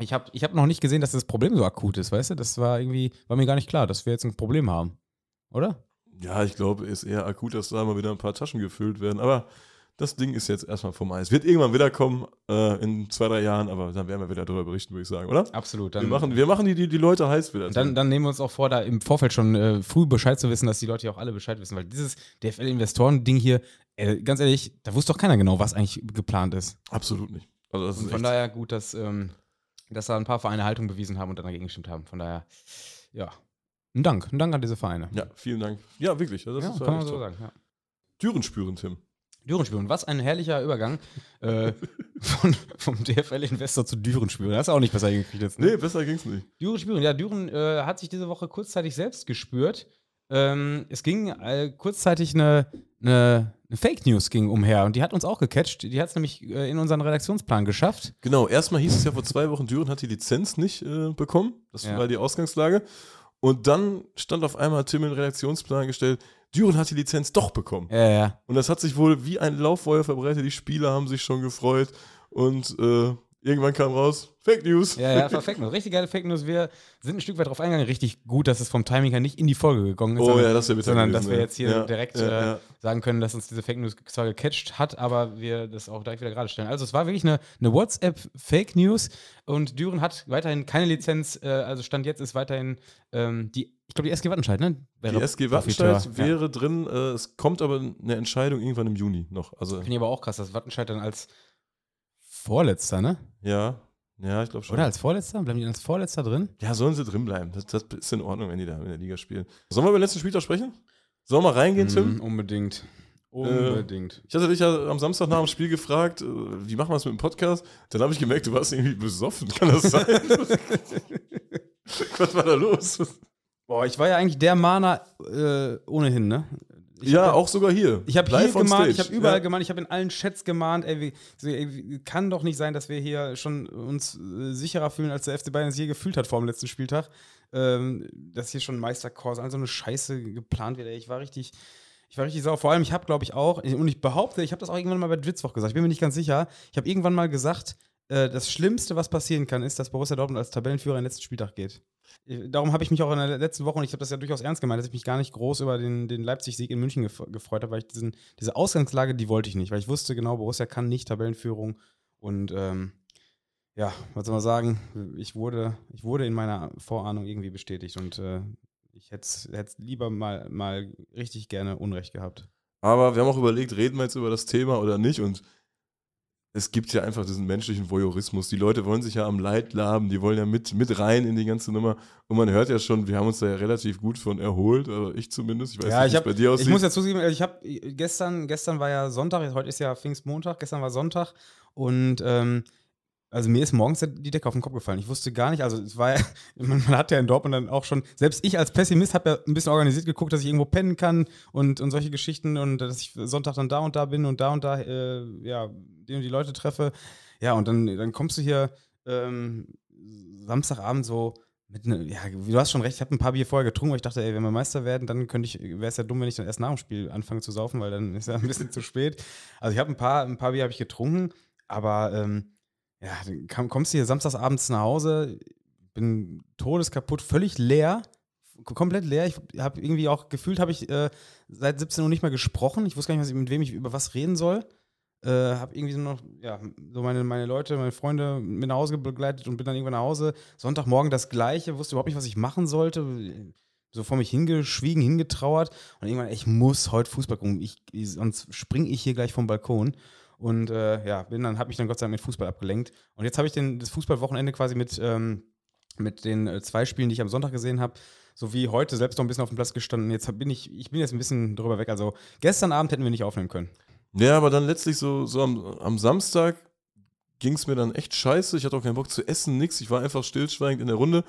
ich habe ich hab noch nicht gesehen, dass das Problem so akut ist, weißt du? Das war irgendwie, war mir gar nicht klar, dass wir jetzt ein Problem haben. Oder? Ja, ich glaube, ist eher akut, dass da mal wieder ein paar Taschen gefüllt werden. Aber das Ding ist jetzt erstmal vom Eis. Wird irgendwann wiederkommen, äh, in zwei, drei Jahren, aber dann werden wir wieder darüber berichten, würde ich sagen, oder? Absolut. Dann, wir machen, wir machen die, die, die Leute heiß wieder. Dann, dann nehmen wir uns auch vor, da im Vorfeld schon äh, früh Bescheid zu wissen, dass die Leute ja auch alle Bescheid wissen, weil dieses DFL-Investoren-Ding hier, äh, ganz ehrlich, da wusste doch keiner genau, was eigentlich geplant ist. Absolut nicht. Also von daher gut, dass, ähm, dass da ein paar Vereine Haltung bewiesen haben und dann dagegen gestimmt haben. Von daher, ja. Ein Dank, ein Dank an diese Vereine. Ja, vielen Dank. Ja, wirklich. Das ja, ist kann man so sagen. Ja. Düren spüren, Tim. Düren spüren. Was ein herrlicher Übergang äh, [LAUGHS] von, vom DFL-Investor zu Düren spüren. Das ist auch nicht besser hingekriegt jetzt. Ne? Nee, besser ging's nicht. Düren spüren. Ja, Düren äh, hat sich diese Woche kurzzeitig selbst gespürt. Ähm, es ging äh, kurzzeitig eine, eine, eine, Fake News ging umher und die hat uns auch gecatcht. Die hat es nämlich äh, in unseren Redaktionsplan geschafft. Genau, erstmal hieß es ja vor zwei Wochen, Düren hat die Lizenz nicht äh, bekommen. Das ja. war die Ausgangslage. Und dann stand auf einmal Tim in den Redaktionsplan gestellt, Düren hat die Lizenz doch bekommen. Ja, ja. Und das hat sich wohl wie ein Lauffeuer verbreitet. Die Spieler haben sich schon gefreut. Und äh, irgendwann kam raus, Fake News. Ja, ja, war Fake News. Richtig geile Fake News. Wir sind ein Stück weit drauf eingegangen. Richtig gut, dass es vom Timing her nicht in die Folge gegangen ist. Oh sondern, ja, das wäre Sondern, gewesen, dass wir jetzt hier ja, direkt ja, äh, sagen können, dass uns diese Fake News zwar gecatcht hat, aber wir das auch direkt wieder gerade stellen. Also es war wirklich eine, eine WhatsApp-Fake News und Düren hat weiterhin keine Lizenz. Äh, also Stand jetzt ist weiterhin ähm, die ich glaube, die SG Wattenscheid, ne? Wäre die SG Wattenscheid wäre ja. drin. Äh, es kommt aber eine Entscheidung irgendwann im Juni noch. Also Finde ich aber auch krass, dass Wattenscheid dann als Vorletzter, ne? Ja, ja, ich glaube schon. Oder als Vorletzter? Bleiben die als Vorletzter drin? Ja, sollen sie drin bleiben. Das, das, ist in Ordnung, wenn die da in der Liga spielen. Sollen wir über den letzten Spieltag sprechen? Sollen wir reingehen, mm, Tim? Unbedingt. Unbedingt. Äh, ich hatte dich ja am Samstag nach dem Spiel gefragt, äh, wie machen wir das mit dem Podcast? Dann habe ich gemerkt, du warst irgendwie besoffen. Kann das sein? [LAUGHS] Was war da los? Boah, ich war ja eigentlich der Mahner äh, ohnehin, ne? Ja, hab, auch sogar hier. Ich habe hier gemahnt, ich habe überall ja. gemahnt, ich habe in allen Chats gemahnt, ey, wie, kann doch nicht sein, dass wir hier schon uns äh, sicherer fühlen, als der FC Bayern es je gefühlt hat vor dem letzten Spieltag. Ähm, dass hier schon Meisterkurs, all so eine Scheiße geplant wird. Ey. Ich war richtig, Ich war richtig sauer. Vor allem, ich habe, glaube ich, auch, und ich behaupte, ich habe das auch irgendwann mal bei Dwitzwoch gesagt, ich bin mir nicht ganz sicher. Ich habe irgendwann mal gesagt, äh, das Schlimmste, was passieren kann, ist, dass Borussia Dortmund als Tabellenführer in den letzten Spieltag geht. Darum habe ich mich auch in der letzten Woche, und ich habe das ja durchaus ernst gemeint, dass ich mich gar nicht groß über den, den Leipzig-Sieg in München gef gefreut habe, weil ich diesen, diese Ausgangslage, die wollte ich nicht, weil ich wusste genau, Borussia kann nicht Tabellenführung. Und ähm, ja, was soll man sagen, ich wurde, ich wurde in meiner Vorahnung irgendwie bestätigt und äh, ich hätte es lieber mal, mal richtig gerne Unrecht gehabt. Aber wir haben auch überlegt, reden wir jetzt über das Thema oder nicht und es gibt ja einfach diesen menschlichen Voyeurismus. Die Leute wollen sich ja am Leid laben, die wollen ja mit, mit rein in die ganze Nummer. Und man hört ja schon, wir haben uns da ja relativ gut von erholt, also ich zumindest. Ich weiß ja, nicht, wie es bei dir aussieht. Ich muss ja zugeben, ich habe gestern, gestern war ja Sonntag, heute ist ja Pfingstmontag, gestern war Sonntag und ähm, also mir ist morgens die Decke auf den Kopf gefallen. Ich wusste gar nicht, also es war ja, [LAUGHS] man, hat ja in Dortmund dann auch schon, selbst ich als Pessimist habe ja ein bisschen organisiert geguckt, dass ich irgendwo pennen kann und, und solche Geschichten und dass ich Sonntag dann da und da bin und da und da, äh, ja, die und die Leute treffe. Ja, und dann, dann kommst du hier ähm, Samstagabend so mit ne, ja, du hast schon recht, ich habe ein paar Bier vorher getrunken, weil ich dachte, ey, wenn wir Meister werden, dann könnte ich, wäre es ja dumm, wenn ich dann erst nach dem Spiel anfange zu saufen, weil dann ist ja ein bisschen zu spät. Also ich habe ein paar, ein paar Bier habe ich getrunken, aber ähm, ja, dann kommst du hier samstagsabends nach Hause, bin todeskaputt, völlig leer, komplett leer. Ich habe irgendwie auch gefühlt, habe ich äh, seit 17 Uhr nicht mehr gesprochen. Ich wusste gar nicht, mit wem ich über was reden soll. Äh, habe irgendwie so noch, ja, so meine, meine Leute, meine Freunde mit nach Hause begleitet und bin dann irgendwann nach Hause. Sonntagmorgen das Gleiche, wusste überhaupt nicht, was ich machen sollte. So vor mich hingeschwiegen, hingetrauert und irgendwann, ich muss heute Fußball gucken, ich, sonst springe ich hier gleich vom Balkon. Und äh, ja, bin dann, habe mich dann Gott sei Dank mit Fußball abgelenkt. Und jetzt habe ich den, das Fußballwochenende quasi mit, ähm, mit den äh, zwei Spielen, die ich am Sonntag gesehen habe, sowie heute selbst noch ein bisschen auf dem Platz gestanden. Jetzt bin ich, ich bin jetzt ein bisschen drüber weg. Also gestern Abend hätten wir nicht aufnehmen können. Ja, aber dann letztlich so, so am, am Samstag ging es mir dann echt scheiße. Ich hatte auch keinen Bock zu essen, nix. Ich war einfach stillschweigend in der Runde.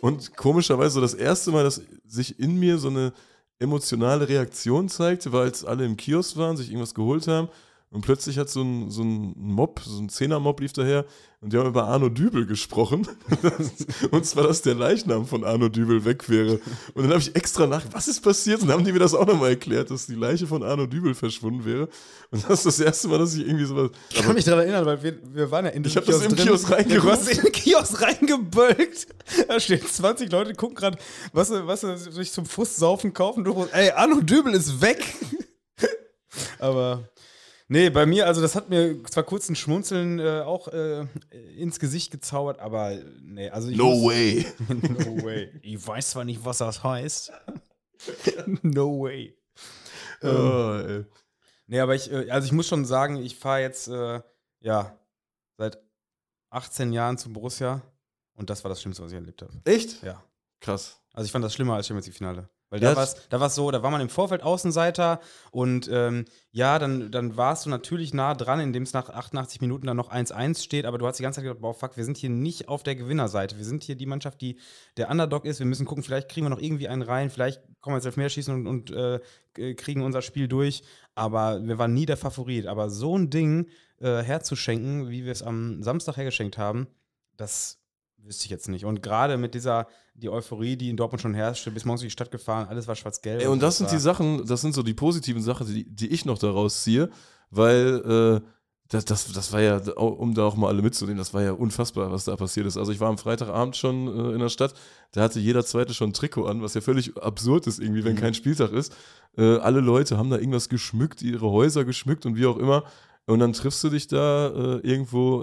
Und komischerweise so das erste Mal, dass sich in mir so eine emotionale Reaktion zeigte, war, als alle im Kiosk waren, sich irgendwas geholt haben und plötzlich hat so ein, so ein Mob, so ein Zehner-Mob lief daher und die haben über Arno Dübel gesprochen. [LAUGHS] und zwar, dass der Leichnam von Arno Dübel weg wäre. Und dann habe ich extra nach, was ist passiert? Und dann haben die mir das auch nochmal erklärt, dass die Leiche von Arno Dübel verschwunden wäre. Und das ist das erste Mal, dass ich irgendwie sowas. Ich kann mich daran erinnern, weil wir, wir waren ja in dem ich habe das im Kiosk reingerufen. Du hast in den Kiosk reingebölkt. Da stehen 20 Leute, gucken gerade, was sie, was sie sich zum Frustsaufen kaufen. Du, ey, Arno Dübel ist weg. [LAUGHS] Aber Nee, bei mir, also das hat mir zwar kurz ein Schmunzeln äh, auch äh, ins Gesicht gezaubert, aber nee, also No muss, way. [LAUGHS] no way. Ich weiß zwar nicht, was das heißt. [LAUGHS] no way. Oh, ähm, nee, aber ich, äh, also ich muss schon sagen, ich fahre jetzt, äh, ja, seit 18 Jahren zu Borussia und das war das Schlimmste, was ich erlebt habe. Echt? Ja. Krass. Also ich fand das schlimmer als Champions League-Finale. Weil da war da war's so, da war man im Vorfeld Außenseiter und ähm, ja, dann, dann warst du natürlich nah dran, indem es nach 88 Minuten dann noch 1-1 steht, aber du hast die ganze Zeit gedacht, boah, fuck, wir sind hier nicht auf der Gewinnerseite. Wir sind hier die Mannschaft, die der Underdog ist. Wir müssen gucken, vielleicht kriegen wir noch irgendwie einen rein, vielleicht kommen wir jetzt auf mehr schießen und, und äh, kriegen unser Spiel durch. Aber wir waren nie der Favorit. Aber so ein Ding äh, herzuschenken, wie wir es am Samstag hergeschenkt haben, das Wüsste ich jetzt nicht. Und gerade mit dieser, die Euphorie, die in Dortmund schon herrschte, bis morgens in die Stadt gefahren, alles war schwarz-gelb. Und, und das sind die Sachen, das sind so die positiven Sachen, die, die ich noch daraus ziehe, weil äh, das, das, das war ja, um da auch mal alle mitzunehmen, das war ja unfassbar, was da passiert ist. Also ich war am Freitagabend schon äh, in der Stadt, da hatte jeder Zweite schon ein Trikot an, was ja völlig absurd ist irgendwie, wenn mhm. kein Spieltag ist. Äh, alle Leute haben da irgendwas geschmückt, ihre Häuser geschmückt und wie auch immer. Und dann triffst du dich da äh, irgendwo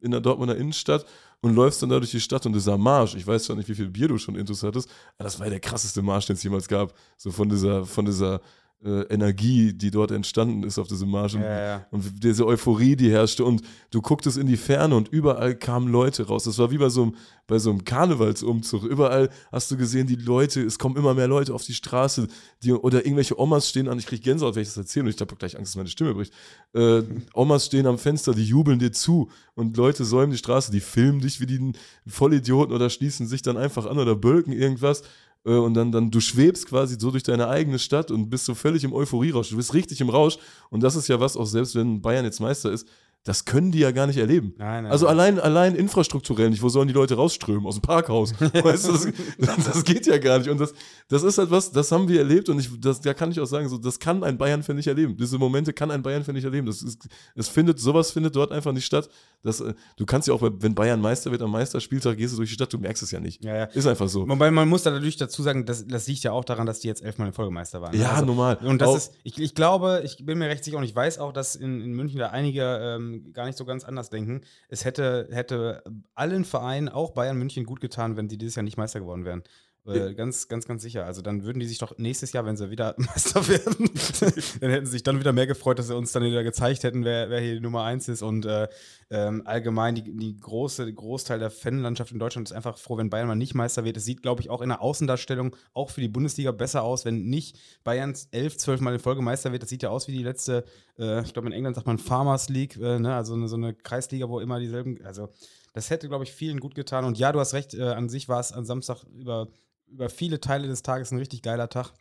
in der Dortmunder Innenstadt und läufst dann da durch die Stadt und dieser Marsch, ich weiß zwar nicht, wie viel Bier du schon intus hattest, aber das war ja der krasseste Marsch, den es jemals gab. So von dieser, von dieser äh, Energie, die dort entstanden ist auf diesem Marsch. Und, ja, ja. und diese Euphorie, die herrschte. Und du gucktest in die Ferne und überall kamen Leute raus. Das war wie bei so einem, bei so einem Karnevalsumzug. Überall hast du gesehen, die Leute, es kommen immer mehr Leute auf die Straße. Die, oder irgendwelche Omas stehen an, ich kriege Gänsehaut, wenn ich das erzähle. Und ich habe gleich Angst, dass meine Stimme bricht. Äh, Omas stehen am Fenster, die jubeln dir zu. Und Leute säumen die Straße, die filmen dich wie die Vollidioten oder schließen sich dann einfach an oder bölken irgendwas. Äh, und dann, dann du schwebst quasi so durch deine eigene Stadt und bist so völlig im Euphorierausch. Du bist richtig im Rausch. Und das ist ja was, auch selbst wenn Bayern jetzt Meister ist, das können die ja gar nicht erleben. Nein, nein, also allein, allein infrastrukturell nicht, wo sollen die Leute rausströmen? Aus dem Parkhaus. [LAUGHS] weißt du, das, das geht ja gar nicht. Und das, das ist etwas, das haben wir erlebt und ich, das, da kann ich auch sagen, so, das kann ein Bayern-Fan nicht erleben. Diese Momente kann ein Bayern-Fan nicht erleben. Das ist, es findet, sowas findet dort einfach nicht statt. Das, äh, du kannst ja auch, wenn Bayern Meister wird am Meisterspieltag, gehst du durch die Stadt, du merkst es ja nicht. Ja, ja. Ist einfach so. Wobei man muss da natürlich dazu sagen, das, das liegt ja auch daran, dass die jetzt elfmal in Folgemeister waren. Ja, Also, normal. Und das Auch- ist, ich, ich glaube, ich bin mir recht sicher und ich weiß auch, dass in, in München da einige ähm, gar nicht so ganz anders denken. Es hätte, hätte allen Vereinen, auch Bayern München, gut getan, wenn die dieses Jahr nicht Meister geworden wären. Äh, ganz, ganz, ganz sicher. Also dann würden die sich doch nächstes Jahr, wenn sie wieder [LAUGHS] Meister werden, [LAUGHS] dann hätten sie sich dann wieder mehr gefreut, dass sie uns dann wieder gezeigt hätten, wer, wer hier Nummer eins ist. Und äh, ähm, allgemein die, die große die Großteil der Fanlandschaft in Deutschland ist einfach froh, wenn Bayern mal nicht Meister wird. Es sieht, glaube ich, auch in der Außendarstellung auch für die Bundesliga besser aus, wenn nicht Bayern elf, zwölf Mal in Folge Meister wird. Das sieht ja aus wie die letzte, äh, ich glaube in England sagt man Farmers League, äh, ne? also eine, so eine Kreisliga, wo immer dieselben, also das hätte, glaube ich, vielen gut getan. Und ja, du hast recht, äh, an sich war es am Samstag über, über viele Teile des Tages ein richtig geiler Tag.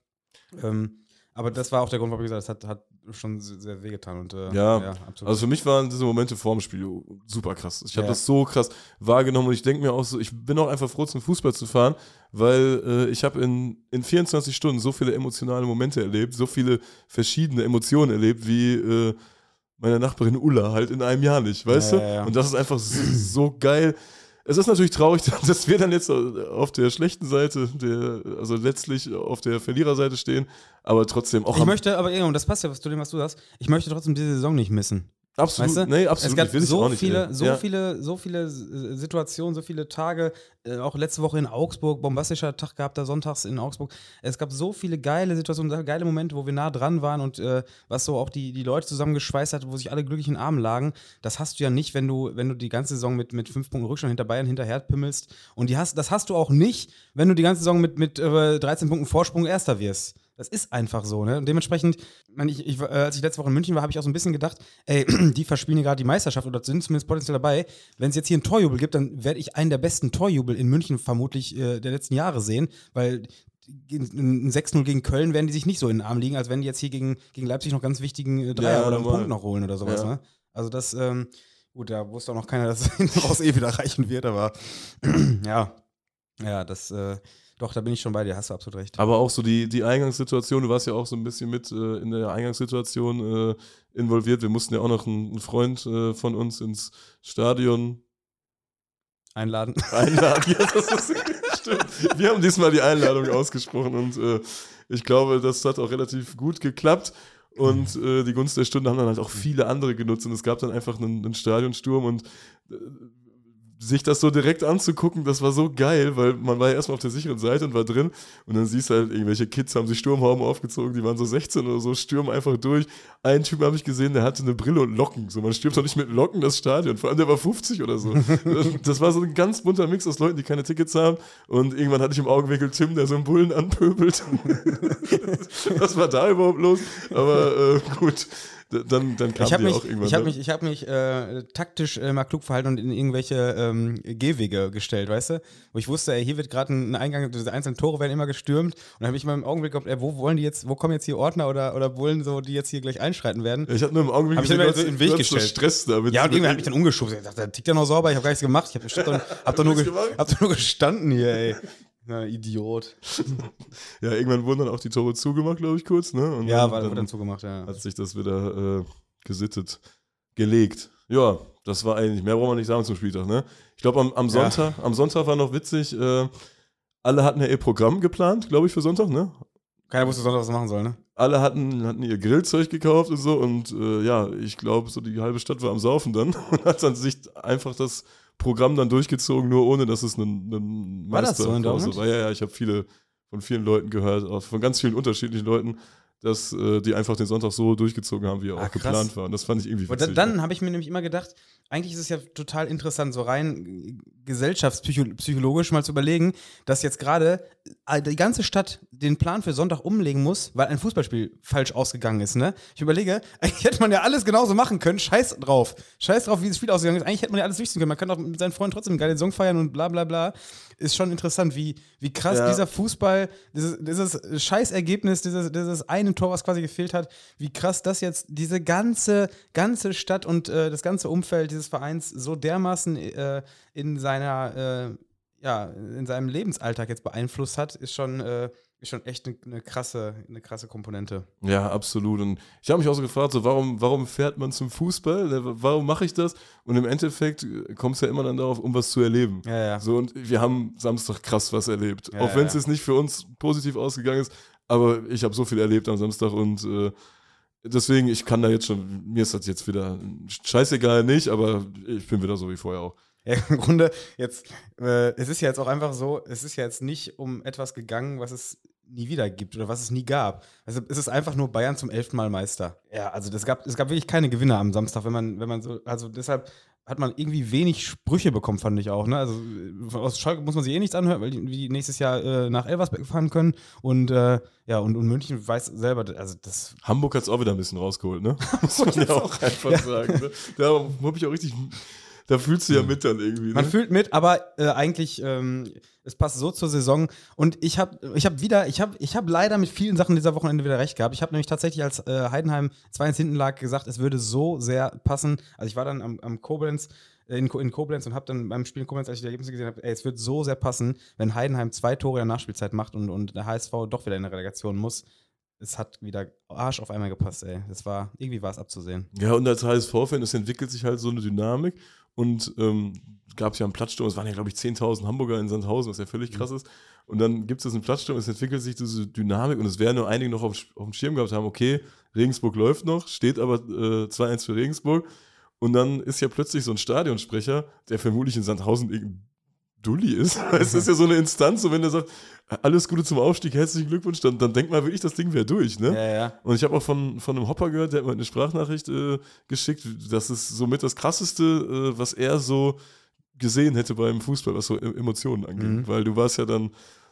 Ähm, aber das war auch der Grund, warum ich gesagt habe, das hat, hat schon sehr, wehgetan. Und, äh, Ja, absolut. Also für mich waren diese Momente vorm Spiel super krass. Ich habe Ja. das so krass wahrgenommen und ich denke mir auch so, ich bin auch einfach froh zum Fußball zu fahren, weil äh, ich habe in, in 24 Stunden so viele emotionale Momente erlebt, so viele verschiedene Emotionen erlebt, wie äh, meine Nachbarin Ulla halt in einem Jahr nicht, weißt Ja, du? ja, ja. Und das ist einfach so, so geil. Es ist natürlich traurig, [LAUGHS] dass wir dann jetzt auf der schlechten Seite, der, also letztlich auf der Verliererseite stehen, aber trotzdem auch ich möchte, aber Egon, das passt ja zu dem, was du sagst. Ich möchte trotzdem diese Saison nicht missen. Absolut, Weißt du? nee, absolut, es gab nicht, so nicht, viele, ey. so Ja. viele, so viele äh, Situationen, so viele Tage. Äh, auch letzte Woche in Augsburg, bombastischer Tag gehabt, da sonntags in Augsburg. Es gab so viele geile Situationen, geile Momente, wo wir nah dran waren und äh, was so auch die, die Leute zusammengeschweißt hat, wo sich alle glücklich in den Armen lagen. Das hast du ja nicht, wenn du, wenn du die ganze Saison mit, mit fünf Punkten Rückstand hinter Bayern hinterher pimmelst. Und die hast, das hast du auch nicht, wenn du die ganze Saison mit, mit äh, 13 Punkten Vorsprung Erster wirst. Das ist einfach so, ne? Und dementsprechend, ich, ich, äh, als ich letzte Woche in München war, habe ich auch so ein bisschen gedacht, ey, [CLEARS THROAT] die verspielen hier gerade die Meisterschaft oder sind zumindest potenziell dabei. Wenn es jetzt hier einen Torjubel gibt, dann werde ich einen der besten Torjubel in München vermutlich äh, der letzten Jahre sehen, weil ein 6-0 gegen Köln werden die sich nicht so in den Arm liegen, als wenn die jetzt hier gegen, gegen Leipzig noch ganz wichtigen äh, Dreier Ja, oder einen. Punkt noch holen oder sowas, Ja. ne? Also das, ähm, gut, da wusste auch noch keiner, dass [LAUGHS] es raus eh wieder reichen wird, aber [CLEARS THROAT] ja. Ja, das, äh, doch, da bin ich schon bei dir, hast du absolut recht. Aber auch so die, die Eingangssituation, du warst ja auch so ein bisschen mit äh, in der Eingangssituation äh, involviert. Wir mussten ja auch noch einen, einen Freund äh, von uns ins Stadion Einladen. [LAUGHS] einladen. ja, das ist, [LAUGHS] stimmt. Wir haben diesmal die Einladung ausgesprochen und äh, ich glaube, das hat auch relativ gut geklappt. Und äh, die Gunst der Stunde haben dann halt auch viele andere genutzt und es gab dann einfach einen, einen Stadionsturm und äh, sich das so direkt anzugucken, das war so geil, weil man war ja erstmal auf der sicheren Seite und war drin und dann siehst du halt, irgendwelche Kids haben sich Sturmhauben aufgezogen, die waren so 16 oder so, stürmen einfach durch. Einen Typ habe ich gesehen, der hatte eine Brille und Locken. So, man stürmt doch nicht mit Locken das Stadion, vor allem der war 50 oder so. [LAUGHS] das war so ein ganz bunter Mix aus Leuten, die keine Tickets haben und irgendwann hatte ich im Augenwinkel Tim, der so einen Bullen anpöbelt. [LAUGHS] Was war da überhaupt los? Aber äh, gut, dann, dann kam Ich habe die mich, auch irgendwann. ich hab ne? mich, ich hab mich äh, taktisch äh, mal klug verhalten und in irgendwelche ähm, Gehwege gestellt, weißt du? Wo ich wusste, ey, hier wird gerade ein Eingang, diese einzelnen Tore werden immer gestürmt. Und dann habe ich mal im Augenblick gedacht, ey, wo wollen die jetzt, wo kommen jetzt hier Ordner oder, oder wollen so, die jetzt hier gleich einschreiten werden? ich hatte nur im Augenblick Hab ich gesehen, so in den Weg hast so gestellt. Stress damit. Ja, und irgendwer hat mich dann umgeschubst. Ich dachte, der tickt ja noch sauber, ich habe gar nichts gemacht. Ich habe hab [LAUGHS] doch, nur hab doch nur gestanden hier, ey. Na, Idiot. [LAUGHS] Ja, irgendwann wurden dann auch die Tore zugemacht, glaube ich, kurz. Ne? Und Ja, dann, war, dann dann zugemacht, ja. hat sich das wieder äh, gesittet gelegt. Ja, das war eigentlich, mehr brauchen wir nicht sagen zum Spieltag. Ne? Ich glaube, am, am, Ja. Sonntag, am Sonntag war noch witzig, äh, alle hatten ja ihr Programm geplant, glaube ich, für Sonntag. Ne? Keiner wusste sonst, was machen soll, ne? Alle hatten, hatten ihr Grillzeug gekauft und so. Und äh, ja, ich glaube, so die halbe Stadt war am Saufen dann [LAUGHS] und hat dann sich einfach das Programm dann durchgezogen, nur ohne dass es einen, einen War das so war. Ja, ja, ich habe viele von vielen Leuten gehört, von ganz vielen unterschiedlichen Leuten, dass äh, die einfach den Sonntag so durchgezogen haben, wie er Ah, auch krass. geplant war. Und das fand ich irgendwie Und dann, witzig. habe ich mir nämlich immer gedacht, eigentlich ist es ja total interessant, so rein gesellschaftspsychologisch mal zu überlegen, dass jetzt gerade äh, die ganze Stadt den Plan für Sonntag umlegen muss, weil ein Fußballspiel falsch ausgegangen ist. Ne? Ich überlege, [LAUGHS] eigentlich hätte man ja alles genauso machen können. Scheiß drauf. Scheiß drauf, wie das Spiel ausgegangen ist. Eigentlich hätte man ja alles durchziehen können. Man kann doch mit seinen Freunden trotzdem eine geile Saison feiern und bla bla bla. Ist schon interessant, wie, wie krass Ja. dieser Fußball, dieses, dieses Scheißergebnis, dieses, dieses eine Tor, was quasi gefehlt hat, wie krass das jetzt diese ganze, ganze Stadt und äh, das ganze Umfeld dieses Vereins so dermaßen äh, in seiner, äh, ja, in seinem Lebensalltag jetzt beeinflusst hat, ist schon, äh, schon echt eine, eine krasse, eine krasse Komponente. Ja, absolut. Und ich habe mich auch so gefragt, so, warum, warum fährt man zum Fußball? Ne, Warum mache ich das? Und im Endeffekt kommt es ja immer dann darauf, um was zu erleben. Ja, ja. So, und wir haben Samstag krass was erlebt. Ja, auch wenn es jetzt nicht für uns positiv ausgegangen ist, aber ich habe so viel erlebt am Samstag und äh, deswegen, ich kann da jetzt schon, mir ist das jetzt wieder scheißegal nicht, aber ich bin wieder so wie vorher auch. Ja, im Grunde jetzt, äh, es ist ja jetzt auch einfach so, es ist ja jetzt nicht um etwas gegangen, was es nie wieder gibt oder was es nie gab. Also es ist einfach nur Bayern zum elften Mal Meister. Ja, also das gab, es gab wirklich keine Gewinner am Samstag, wenn man, wenn man so, also deshalb hat man irgendwie wenig Sprüche bekommen, fand ich auch. Ne? Also aus Schalke muss man sich eh nichts anhören, weil die, nächstes Jahr äh, nach Elversberg fahren können. Und äh, ja, und, und München weiß selber, also das Hamburg hat es auch wieder ein bisschen rausgeholt, ne? [LAUGHS] Muss man ja auch einfach sagen. Ne? Da habe ich auch richtig, da fühlst du ja mit dann irgendwie. Man Ne? fühlt mit, aber äh, eigentlich, ähm, es passt so zur Saison. Und ich habe ich hab wieder, ich habe ich hab leider mit vielen Sachen dieser Wochenende wieder recht gehabt. Ich habe nämlich tatsächlich, als äh, Heidenheim 2-1 hinten lag, gesagt, es würde so sehr passen. Also ich war dann am, am Koblenz, äh, in, in Koblenz und habe dann beim Spiel in Koblenz, als ich die Ergebnisse gesehen habe, es wird so sehr passen, wenn Heidenheim zwei Tore in der Nachspielzeit macht und, und der HSV doch wieder in der Relegation muss. Es hat wieder Arsch auf einmal gepasst, ey. Das war, irgendwie war es abzusehen. Ja, und als HSV-Fan, es entwickelt sich halt so eine Dynamik. Und ähm, gab es ja einen Platzsturm, es waren ja, glaube ich, 10.000 Hamburger in Sandhausen, was ja völlig krass ist. Und dann gibt es einen Platzsturm, es entwickelt sich diese Dynamik und es werden nur einige noch auf, auf dem Schirm gehabt haben, okay, Regensburg läuft noch, steht aber äh, 2-1 für Regensburg. Und dann ist ja plötzlich so ein Stadionsprecher, der vermutlich in Sandhausen irgendein Dulli ist. [LAUGHS] Es ist ja so eine Instanz, so wenn der sagt, alles Gute zum Aufstieg, herzlichen Glückwunsch, dann, dann denkt man wirklich, das Ding wäre durch, ne? Ja, ja. Und ich habe auch von, von einem Hopper gehört, der hat mir eine Sprachnachricht äh, geschickt. Das ist somit das Krasseste, äh, was er so gesehen hätte beim Fußball, was so E- Emotionen angeht. Mhm. Weil du warst ja dann,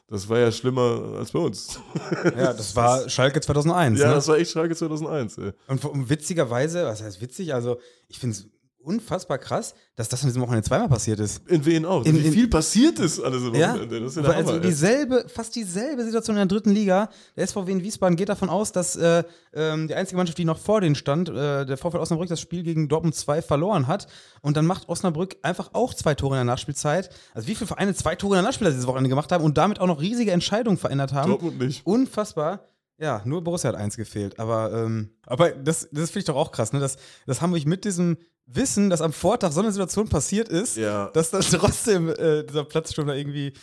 das war ja schlimmer als bei uns. Ja, das war [LAUGHS] Schalke 2001. ja, ne? das war echt Schalke 2001. Ey. Und, und witzigerweise, was heißt witzig? Also, ich finde es unfassbar krass, dass das an diesem Wochenende zweimal passiert ist. In wen auch? In- Wie in- viel passiert ist an diesem Ja, Wochenende? Das ist ja der also Hammer, dieselbe, fast dieselbe Situation in der dritten Liga. Der SVW in Wiesbaden geht davon aus, dass äh, ähm, die einzige Mannschaft, die noch vor denen stand, äh, der VfL Osnabrück, das Spiel gegen Dortmund 2 verloren hat. Und dann macht Osnabrück einfach auch zwei Tore in der Nachspielzeit. Also wie viele Vereine zwei Tore in der Nachspielzeit dieses Wochenende gemacht haben und damit auch noch riesige Entscheidungen verändert haben. Dortmund nicht. Unfassbar. Ja, nur Borussia hat eins gefehlt. Aber, ähm, aber das, das finde ich doch auch krass, ne? dass, dass Hamburg mit diesem Wissen, dass am Vortag so eine Situation passiert ist, Ja. dass dann trotzdem äh, dieser Platzsturm da irgendwie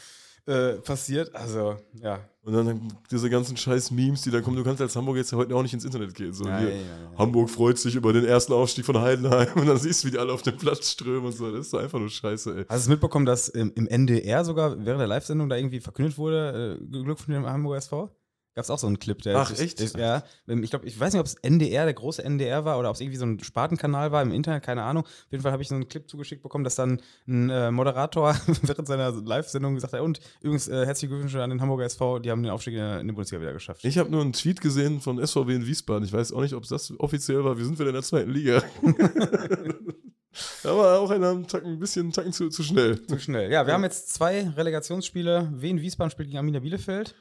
äh, passiert. Also, ja. Und dann diese ganzen scheiß Memes, die da kommen. Du kannst als Hamburg jetzt ja heute auch nicht ins Internet gehen. So, Ja, hier, ja. Hamburg freut sich über den ersten Aufstieg von Heidenheim und dann siehst du, wie die alle auf den Platz strömen und so. Das ist doch einfach nur scheiße, ey. Hast du es mitbekommen, dass im, im NDR sogar während der Live-Sendung da irgendwie verkündet wurde, äh, Glückwunsch dem Hamburger SV? Gab es auch so einen Clip, der. Ach, das- echt? Das, ja. Ähm, Ich glaube, ich weiß nicht, ob es NDR, der große NDR war oder ob es irgendwie so ein Spartenkanal war im Internet, keine Ahnung. Auf jeden Fall habe ich so einen Clip zugeschickt bekommen, dass dann ein äh, Moderator [LAUGHS] während seiner Live-Sendung gesagt hat: Und übrigens, äh, herzliche Glückwünsche an den Hamburger SV, die haben den Aufstieg in der, in der Bundesliga wieder geschafft. Ich habe nur einen Tweet gesehen von SVW in Wiesbaden. Ich weiß auch nicht, ob das offiziell war. Wir sind wieder in der zweiten Liga. [LAUGHS] da war auch einer einen Tacken, ein bisschen einen Tacken zu, zu schnell. Zu schnell. Ja, wir haben jetzt zwei Relegationsspiele. Wien Wiesbaden spielt gegen Arminia Bielefeld.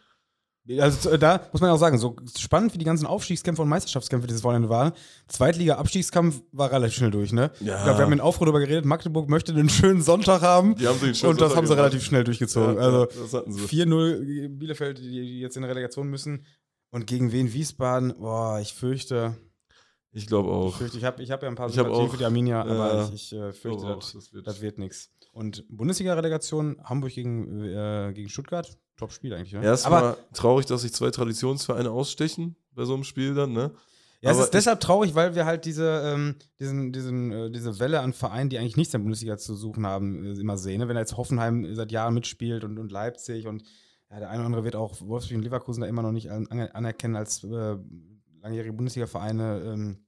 Also äh, da muss man auch sagen, so spannend wie die ganzen Aufstiegskämpfe und Meisterschaftskämpfe dieses Wochenende waren, Zweitliga-Abstiegskampf war relativ schnell durch, ne? Ja. Ich glaube, wir haben in Aufruhr darüber geredet, Magdeburg möchte einen schönen Sonntag haben. Die haben sich schönen und das Sonntag haben sie gemacht. relativ schnell durchgezogen. Ja, also das hatten sie. 4-0 Bielefeld, die, jetzt in der Relegation müssen. Und gegen Wien Wiesbaden, boah, ich fürchte, Ich glaube ich auch. fürchte, ich habe ich hab ja ein paar Ich Sympathien für die Arminia, aber ich, ich äh, Ich fürchte, das, das wird. das wird nichts. Und Bundesliga-Relegation, Hamburg gegen, äh, gegen Stuttgart, Top-Spiel eigentlich, ne? Erstmal traurig, dass sich zwei Traditionsvereine ausstechen bei so einem Spiel dann, ne? ja, es aber ist deshalb traurig, weil wir halt diese, ähm, diesen, diesen, äh, diese Welle an Vereinen, die eigentlich nichts in der Bundesliga zu suchen haben, äh, immer sehen. Ne? Wenn jetzt Hoffenheim seit Jahren mitspielt und, und Leipzig und ja, der eine oder andere wird auch Wolfsburg und Leverkusen da immer noch nicht an, anerkennen als äh, langjährige Bundesliga-Vereine. Ähm,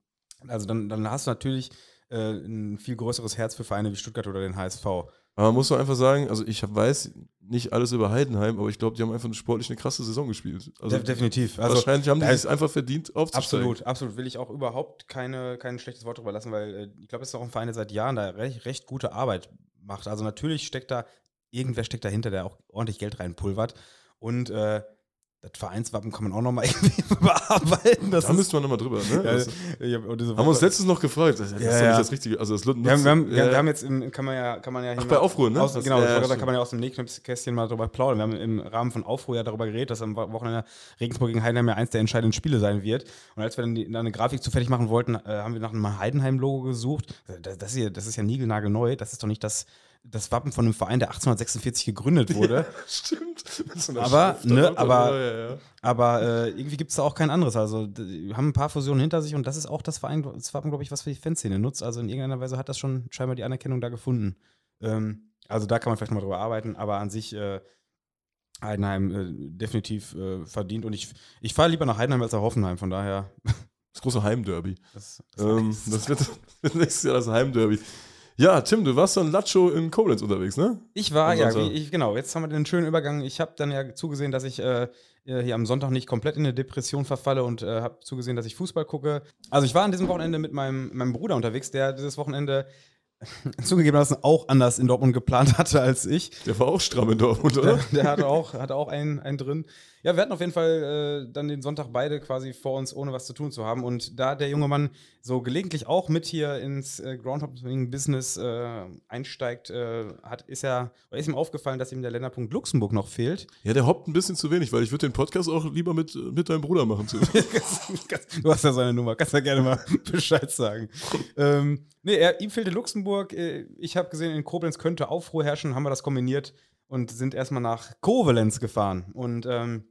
also dann, dann hast du natürlich äh, ein viel größeres Herz für Vereine wie Stuttgart oder den HSV. Aber man muss doch einfach sagen, also ich weiß nicht alles über Heidenheim, aber ich glaube, die haben einfach sportlich eine krasse Saison gespielt. Also De- definitiv. Also, wahrscheinlich haben die es einfach verdient aufzusteigen. Absolut, absolut. Will ich auch überhaupt keine, kein schlechtes Wort drüber lassen, weil äh, ich glaube, es ist auch ein Verein, der seit Jahren da recht, recht gute Arbeit macht. Also natürlich steckt da irgendwer steckt dahinter, der auch ordentlich Geld reinpulvert. Und äh, das Vereinswappen kann man auch nochmal [LAUGHS] irgendwie bearbeiten. Das da müssten wir nochmal drüber, ne? ja, diese haben wir uns letztens noch gefragt. Das, das Ja, ist doch nicht das Richtige. Also das wir haben, wir, haben, ja, wir haben jetzt, im, kann man ja, kann man ja Ach, bei Aufruhr, ne? Aus, Das- genau, da kann man ja aus dem Nähkästchen mal drüber plaudern. Wir haben im Rahmen von Aufruhr ja darüber geredet, dass am Wochenende Regensburg gegen Heidenheim ja eins der entscheidenden Spiele sein wird. Und als wir dann, die, dann eine Grafik zu fertig machen wollten, äh, haben wir nach einem Heidenheim-Logo gesucht. Das, das, hier, das ist ja niegelnagelneu. Das ist doch nicht das, das Wappen von einem Verein, der 1846 gegründet wurde. [LAUGHS] Stimmt. Mit so Aber, ne, aber- Ja, ja, ja. Aber äh, irgendwie gibt es da auch kein anderes. Also, haben ein paar Fusionen hinter sich und das ist auch das Verein, das Wappen, glaube ich, was für die Fanszene nutzt. Also in irgendeiner Weise hat das schon scheinbar die Anerkennung da gefunden. Ähm, also da kann man vielleicht mal drüber arbeiten, aber an sich äh, Heidenheim äh, definitiv äh, verdient. Und ich, ich fahre lieber nach Heidenheim als nach Hoffenheim, von daher. Das große Heimderby. Das, das Ähm, das wird wird [LAUGHS] nächstes Jahr das Heimderby. Ja, Tim, du warst dann Lacho in Koblenz unterwegs, ne? Ich war, ja, wie, ich, genau, jetzt haben wir den schönen Übergang. Ich habe dann ja zugesehen, dass ich äh, hier am Sonntag nicht komplett in eine Depression verfalle und äh, habe zugesehen, dass ich Fußball gucke. Also ich war an diesem Wochenende mit meinem, meinem Bruder unterwegs, der dieses Wochenende [LAUGHS] zugegebenermaßen auch anders in Dortmund geplant hatte als ich. Der war auch stramm in Dortmund, Der, oder? der hatte auch, hatte auch einen, einen drin. Ja, wir hatten auf jeden Fall äh, dann den Sonntag beide quasi vor uns, ohne was zu tun zu haben. Und da der junge Mann so gelegentlich auch mit hier ins äh, Groundhopping-Business äh, einsteigt, äh, hat, ist, oder ist ihm aufgefallen, dass ihm der Länderpunkt Luxemburg noch fehlt. Ja, der hoppt ein bisschen zu wenig, weil ich würde den Podcast auch lieber mit, mit deinem Bruder machen. [LAUGHS] Du hast ja seine Nummer, kannst ja gerne mal [LAUGHS] Bescheid sagen. ähm, nee, er, ihm fehlte Luxemburg. Äh, Ich habe gesehen, in Koblenz könnte Aufruhr herrschen, haben wir das kombiniert und sind erstmal nach Koblenz gefahren und ähm,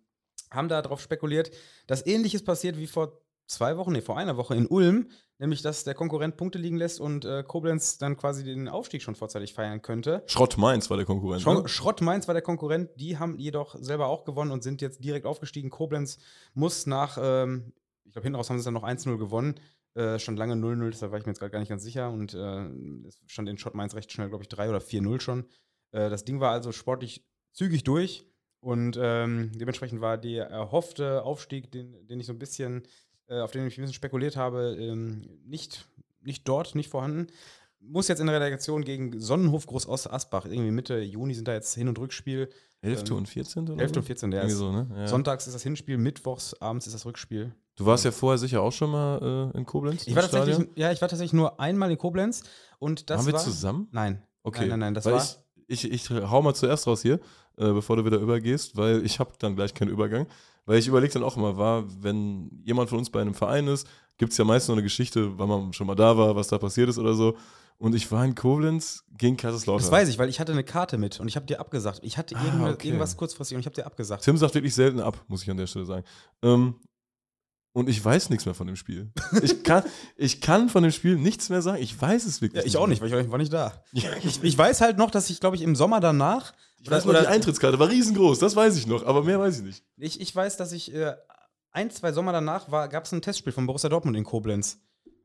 haben da darauf spekuliert, dass ähnliches passiert wie vor zwei Wochen, nee, vor einer Woche in Ulm, nämlich dass der Konkurrent Punkte liegen lässt und äh, Koblenz dann quasi den Aufstieg schon vorzeitig feiern könnte. Schrott Mainz war der Konkurrent. Schro Ne? Schrott Mainz war der Konkurrent, die haben jedoch selber auch gewonnen und sind jetzt direkt aufgestiegen. Koblenz muss nach, ähm, ich glaube, hinten raus haben sie dann noch 1-0 gewonnen. Äh, stand lange 0-0, deshalb war ich mir jetzt gerade gar nicht ganz sicher. Und äh, es stand in Schott Mainz recht schnell, glaube ich, 3 oder 4-0 schon. Äh, das Ding war also sportlich zügig durch. Und ähm, dementsprechend war der erhoffte Aufstieg, den, den ich so ein bisschen, äh, auf den ich ein bisschen spekuliert habe, ähm, nicht, nicht dort, nicht vorhanden. Muss jetzt in der Relegation gegen Sonnenhof Groß Asbach. Irgendwie Mitte Juni sind da jetzt Hin- und Rückspiel. 11. Ähm, und 14. oder 11. so? und 14. Der so, ne? Ja. Sonntags ist das Hinspiel, mittwochs abends ist das Rückspiel. Du warst ja vorher sicher auch schon mal äh, in Koblenz. Ich war tatsächlich, Stadion? ja, ich war tatsächlich nur einmal in Koblenz und das Waren wir war. zusammen? Nein. Okay. Nein, nein, nein, das weil war. Ich, ich, hau mal zuerst raus hier, äh, bevor du wieder übergehst, weil ich habe dann gleich keinen Übergang. Weil ich überlege dann auch immer, war, wenn jemand von uns bei einem Verein ist, gibt es ja meist noch eine Geschichte, wann man schon mal da war, was da passiert ist oder so. Und ich war in Koblenz gegen Kaiserslautern. das weiß ich, weil ich hatte eine Karte mit und ich habe dir abgesagt. Ich hatte Ah, irgendwas, okay. irgendwas kurzfristig und ich habe dir abgesagt. Tim sagt wirklich selten ab, muss ich an der Stelle sagen. Ähm, und ich weiß nichts mehr von dem Spiel. Ich kann, ich kann von dem Spiel nichts mehr sagen. Ich weiß es wirklich Ja, ich auch nicht, weil ich war nicht da. Ich, ich weiß halt noch, dass ich, glaube ich, im Sommer danach. ich weiß nur, die Eintrittskarte war riesengroß, das weiß ich noch, aber mehr weiß ich nicht. Ich, ich weiß, dass ich äh, ein, zwei Sommer danach gab es ein Testspiel von Borussia Dortmund in Koblenz.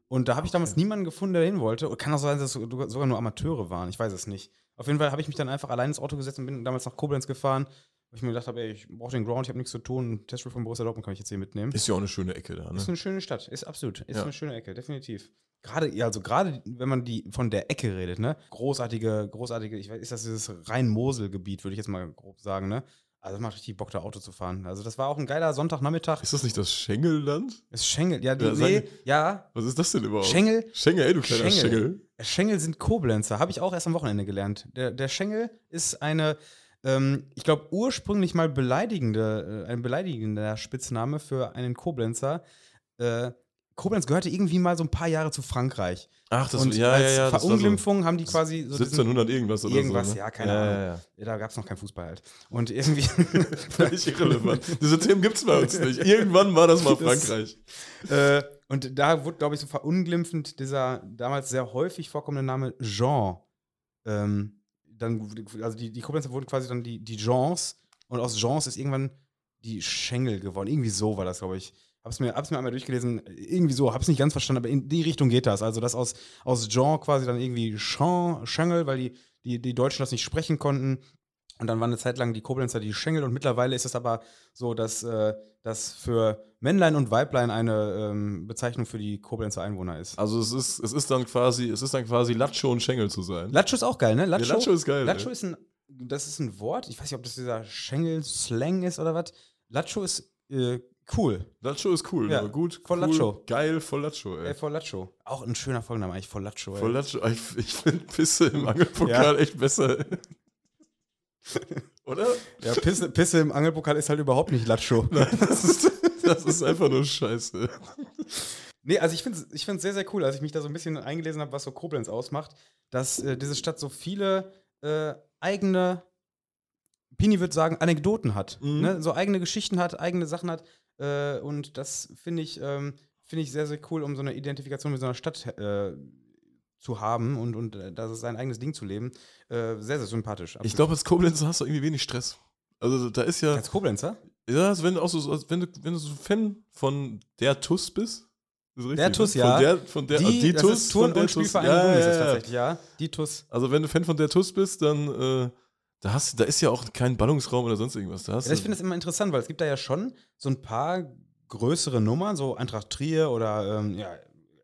Und da habe ich damals niemanden gefunden, der hin wollte. Und kann auch sein, dass es so- sogar nur Amateure waren. Ich weiß es nicht. Auf jeden Fall habe ich mich dann einfach allein ins Auto gesetzt und bin damals nach Koblenz gefahren. Weil ich mir gedacht habe, ey, ich brauche den Ground, ich habe nichts zu tun. Testspiel von Borussia Dortmund kann ich jetzt hier mitnehmen. Ist ja auch eine schöne Ecke da, ne? Ist eine schöne Stadt, ist absolut, ist Ja. eine schöne Ecke, definitiv. Gerade, ja, also gerade, wenn man die von der Ecke redet, ne? Großartige, großartige, ich weiß, ist das dieses Rhein-Mosel-Gebiet, würde ich jetzt mal grob sagen, ne? Also das macht richtig Bock, da Auto zu fahren. Also das war auch ein geiler Sonntagnachmittag. Ist das nicht das Schengelland? Ist Schengel, ja, die, Ja, nee, ja, Was ist das denn überhaupt? Schengel, Schengel, ey, du kleiner Schengel. Schengel. Schengel sind Koblenzer, habe ich auch erst am Wochenende gelernt. Der, der Schengel ist eine, ähm, ich glaube, ursprünglich mal beleidigende, äh, ein beleidigender Spitzname für einen Koblenzer. Äh, Koblenz gehörte irgendwie mal so ein paar Jahre zu Frankreich. Ach, das und ja, als ja, ja. das war so Verunglimpfung haben die quasi so diesen, 1700 irgendwas oder irgendwas, so. ne? ja, keine ja, Ahnung. Ja, da gab es noch keinen Fußball halt. Und irgendwie. [LAUGHS] Völlig irrelevant. [LAUGHS] Diese Themen gibt es bei uns nicht. Irgendwann war das mal [LAUGHS] Das- Frankreich. äh, und da wurde, glaube ich, so verunglimpfend dieser damals sehr häufig vorkommende Name Jean. Ähm, dann, also die, die Koblenzer wurden quasi dann die, die Jeans und aus Jeans ist irgendwann die Schengel geworden. Irgendwie so war das, glaube ich. Hab's mir, hab's mir einmal durchgelesen, irgendwie so, hab's nicht ganz verstanden, aber in die Richtung geht das. Also, dass aus, aus Jean quasi dann irgendwie Schengel, weil die, die, die Deutschen das nicht sprechen konnten. Und dann waren eine Zeit lang die Koblenzer die Schengel und mittlerweile ist es aber so, dass äh, das für Männlein und Weiblein eine ähm, Bezeichnung für die Koblenzer Einwohner ist. Also es ist, es ist dann quasi, es ist dann quasi Lacho und Schengel zu sein. Lacho ist auch geil, ne? Lacho, Ja, Lacho ist geil, Lacho ey. ist ein das ist ein Wort, ich weiß nicht, ob das dieser Schengel-Slang ist oder was. Lacho ist äh, cool. Lacho ist cool, Ja, ne? gut. voll cool, Lacho. Geil, voll Lacho, ey. Ey, voll Lacho. Auch ein schöner Folgenname eigentlich, voll Lacho. Ey. Voll Lacho. Ich, ich finde Pisse im Angelpokal echt besser. Oder? Ja, Pisse, Pisse im Angelpokal ist halt überhaupt nicht Lacho. [LAUGHS] Das ist, das ist einfach nur Scheiße. Nee, also ich finde es ich find's sehr, sehr cool, als ich mich da so ein bisschen eingelesen habe, was so Koblenz ausmacht, dass äh, diese Stadt so viele äh, eigene, Pini würde sagen, Anekdoten hat. Mhm. Ne? So eigene Geschichten hat, eigene Sachen hat. Äh, und das finde ich, ähm, finde ich sehr, sehr cool, um so eine Identifikation mit so einer Stadt äh, zu haben und, und äh, das ist sein eigenes Ding zu leben. Äh, sehr, sehr sympathisch. Ich glaube, als Koblenz hast du irgendwie wenig Stress. Also da ist ja, Als Koblenzer? ja, also wenn du auch so, also wenn du, wenn du so Fan von der TUS bist, ist richtig, Der TUS, ne? ja. Von der, von der, Die, die das TUS, ist Turn- und TUS. Spielvereinigung Ja, ja, tatsächlich, ja. Die TUS. Also wenn du Fan von der TUS bist, dann äh, da, hast, da ist ja auch kein Ballungsraum oder sonst irgendwas. Da hast Ja, ich finde das immer interessant, weil es gibt da ja schon so ein paar größere Nummern, so Eintracht Trier oder ähm, ja,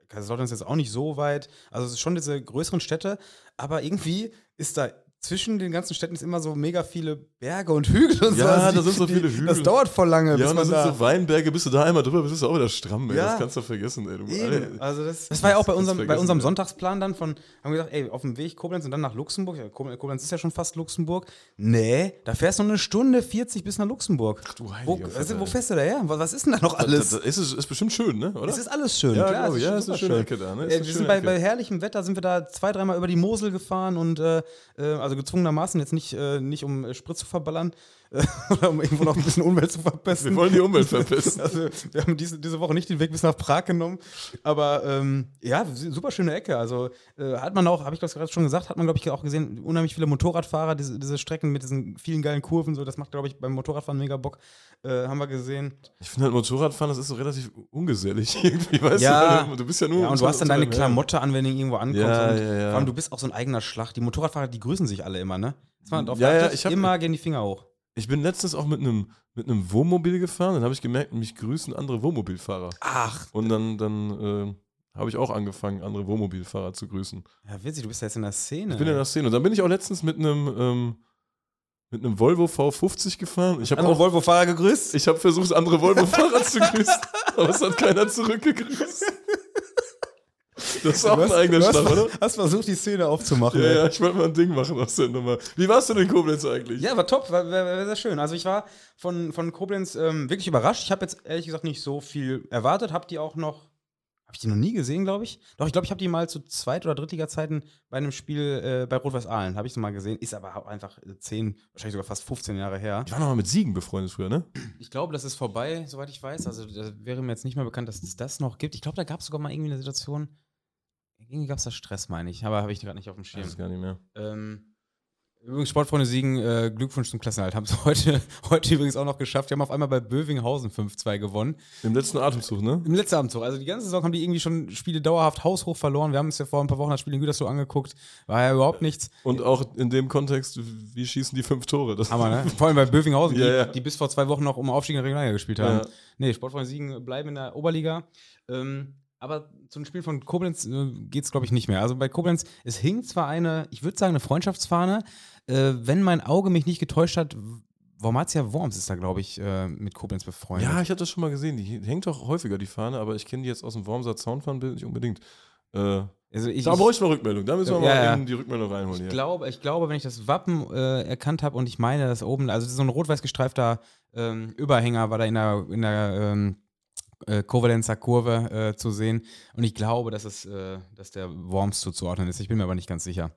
Kaiserslautern ist jetzt auch nicht so weit. Also es ist schon diese größeren Städte, aber irgendwie ist da zwischen den ganzen Städten ist immer so mega viele Berge und Hügel und so. Ja, Also da sind so viele Das Hügel. dauert voll lange, ja, und man das da. sind so Weinberge, bist du da einmal drüber, bist du auch wieder stramm, ey. Ja. Das kannst du vergessen, ey. Du. Alter. Also das, das war ja auch bei Das unserem, bei unserem. Sonntagsplan dann von, haben wir gesagt, ey, auf dem Weg Koblenz und dann nach Luxemburg. Ja, Koblenz, ist ja schon fast Luxemburg. Nee, da fährst du noch eine Stunde 40 bis nach Luxemburg. Ach du wo, heiliger also, Vater, wo fährst du da her? Was was ist denn da noch alles? Das, das ist, ist bestimmt schön, ne? Oder? Es ist alles schön, Ja, klar. ich. Ja, ist eine super schöne Ecke da, ne? Ist Äh, eine wir sind bei, bei herrlichem Wetter sind wir da zwei, dreimal über die Mosel gefahren und äh, äh, also gezwungenermaßen jetzt nicht, äh, nicht um äh, Sprit zu verballern [LAUGHS] äh, oder um irgendwo noch ein bisschen Umwelt zu verpesten. Wir wollen die Umwelt verpesten. [LAUGHS] Also, wir haben diese, diese Woche nicht den Weg bis nach Prag genommen. Aber ähm, ja, super schöne Ecke. Also äh, hat man auch, habe ich das gerade schon gesagt, hat man, glaube ich, auch gesehen, unheimlich viele Motorradfahrer, diese, diese Strecken mit diesen vielen geilen Kurven. So, das macht, glaube ich, beim Motorradfahren mega Bock. Äh, haben wir gesehen. Ich finde halt Motorradfahren, das ist so relativ ungesellig [LAUGHS] irgendwie, weißt Ja. du? Du bist ja nur. Ja, und du hast dann deine Klamotte an, wenn du irgendwo ankommst. Ja, und ja, ja. Vor allem, du bist auch so ein eigener Schlag. Die Motorradfahrer, die grüßen sich alle immer, ne? Das war drauf Ja, ja, ich hab- immer gehen die Finger hoch. Ich bin letztens auch mit einem mit einem Wohnmobil gefahren, dann habe ich gemerkt, mich grüßen andere Wohnmobilfahrer. Ach, Und dann, dann äh, habe ich auch angefangen, andere Wohnmobilfahrer zu grüßen. ja, witzig, du bist ja jetzt in der Szene. Ich bin in der Szene. Und dann bin ich auch letztens mit einem, ähm, mit einem Volvo V50 gefahren. Ich habe andere Volvo-Fahrer gegrüßt. ich habe versucht, andere Volvo-Fahrer zu grüßen, [LAUGHS] aber es hat keiner zurückgegrüßt. Das ist auch Du ein hast- eigener hast, Schlag, oder? hast versucht, die Szene aufzumachen. Ja, ja, ich wollte mal ein Ding machen aus der Nummer. Wie warst du denn in Koblenz eigentlich? Ja, war top, war, war, war sehr schön. Also ich war von, von Koblenz ähm, wirklich überrascht. Ich habe jetzt ehrlich gesagt nicht so viel erwartet. Hab die auch noch, habe ich die noch nie gesehen, glaube ich. Doch, ich glaube, ich habe die mal zu Zweit- oder Drittliga-Zeiten bei einem Spiel äh, bei Rot-Weiß Aalen, habe ich sie mal gesehen. Ist aber auch einfach äh, 10, wahrscheinlich sogar fast 15 Jahre her. Ich war noch mal mit Siegen befreundet früher, ne? Ich glaube, das ist vorbei, soweit ich weiß. Also da wäre mir jetzt nicht mehr bekannt, dass es das noch gibt. Ich glaube, da gab es sogar mal irgendwie eine Situation, irgendwie gab es da Stress, meine ich. Aber habe ich gerade nicht auf dem Ich Schirm. weiß gar nicht mehr. Ähm, übrigens, Sportfreunde Siegen, äh, Glückwunsch zum Klassenerhalt. Haben es [LAUGHS] heute, heute übrigens auch noch geschafft. Die haben auf einmal bei Bövinghausen 5-2 gewonnen. Im letzten Atemzug, ne? Im letzten Abendzug. Also die ganze Saison haben die irgendwie schon Spiele dauerhaft haushoch verloren. Wir haben uns ja vor ein paar Wochen das Spiel in Gütersloh angeguckt. War ja überhaupt nichts. Und auch in dem Kontext, wie schießen die fünf Tore? Das Hammer, ne? Vor allem bei Bövinghausen, die, Ja, ja. die bis vor zwei Wochen noch um Aufstieg in der Regionalliga gespielt haben. Ja. Nee, Sportfreunde Siegen bleiben in der Oberliga. Ähm, aber zum Spiel von Koblenz äh, geht es, glaube ich, nicht mehr. Also bei Koblenz, es hing zwar eine, ich würde sagen, eine Freundschaftsfahne. Äh, wenn mein Auge mich nicht getäuscht hat, Wormatia Worms ist da, glaube ich, äh, mit Koblenz befreundet. Ja, ich habe das schon mal gesehen. Die hängt doch häufiger, die Fahne, aber ich kenne die jetzt aus dem Wormser Zaunfahnenbild nicht unbedingt. Äh, also ich, da brauche ich mal Rückmeldung. Da müssen wir Ja, mal ja. die Rückmeldung reinholen. Ich glaube, ich glaube, wenn ich das Wappen äh, erkannt habe und ich meine, dass oben, also so ein rot-weiß gestreifter ähm, Überhänger war da in der, in der ähm, äh, Kovalenzer Kurve äh, zu sehen. Und ich glaube, dass es, äh, dass der Worms zuzuordnen ist. Ich bin mir aber nicht ganz sicher.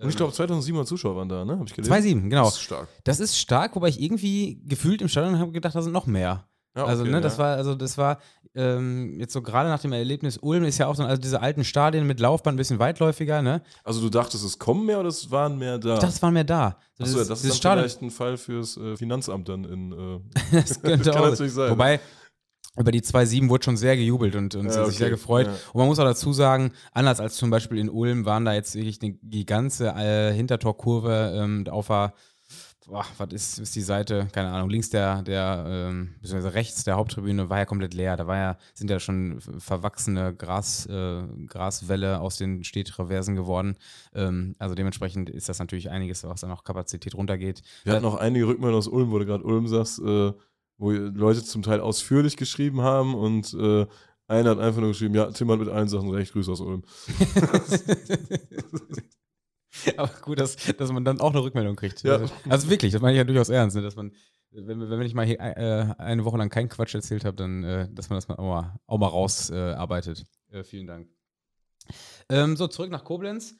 Und ich glaube, 2700 Zuschauer waren da, ne? Hab ich gelesen. 2-7, genau. Das ist stark. Das ist stark, wobei ich irgendwie gefühlt im Stadion habe gedacht, da sind noch mehr. Ja, also, okay, ne, ja. das war, also das war ähm, jetzt so gerade nach dem Erlebnis Ulm ist ja auch so, also diese alten Stadien mit Laufbahn ein bisschen weitläufiger, ne? Also du dachtest, es kommen mehr oder es waren mehr da? Ich dachte, es waren mehr da. So Achso, dieses- das ist dann vielleicht ein Fall fürs äh, Finanzamt dann in. Äh, [LAUGHS] Das könnte [LAUGHS] Kann auch natürlich sein. Wobei, über die 2-7 wurde schon sehr gejubelt und, und Ja, sind sich okay. sehr gefreut. Ja. Und man muss auch dazu sagen, anders als zum Beispiel in Ulm, waren da jetzt wirklich die, die ganze äh, Hintertorkurve ähm, auf der boah, was ist, ist die Seite, keine Ahnung, links der, der, ähm, beziehungsweise rechts der Haupttribüne war ja komplett leer. Da war ja, sind ja schon verwachsene Gras, äh, Graswälle aus den Stehtraversen geworden. Ähm, also dementsprechend ist das natürlich einiges, was dann auch Kapazität runtergeht. Wir hatten auch einige Rückmeldungen aus Ulm, wo du gerade Ulm sagst, äh, wo Leute zum Teil ausführlich geschrieben haben und äh, einer hat einfach nur geschrieben, ja, Tim hat mit allen Sachen recht, Grüße aus Ulm. [LAUGHS] Aber gut, dass, dass man dann auch eine Rückmeldung kriegt. Ja. Also wirklich, das meine ich ja durchaus ernst, ne? dass man, wenn, wenn ich mal hier, äh, eine Woche lang keinen Quatsch erzählt habe, dann, äh, dass man das mal auch mal, auch mal rausarbeitet. Äh, vielen Dank. Ähm, so, zurück nach Koblenz.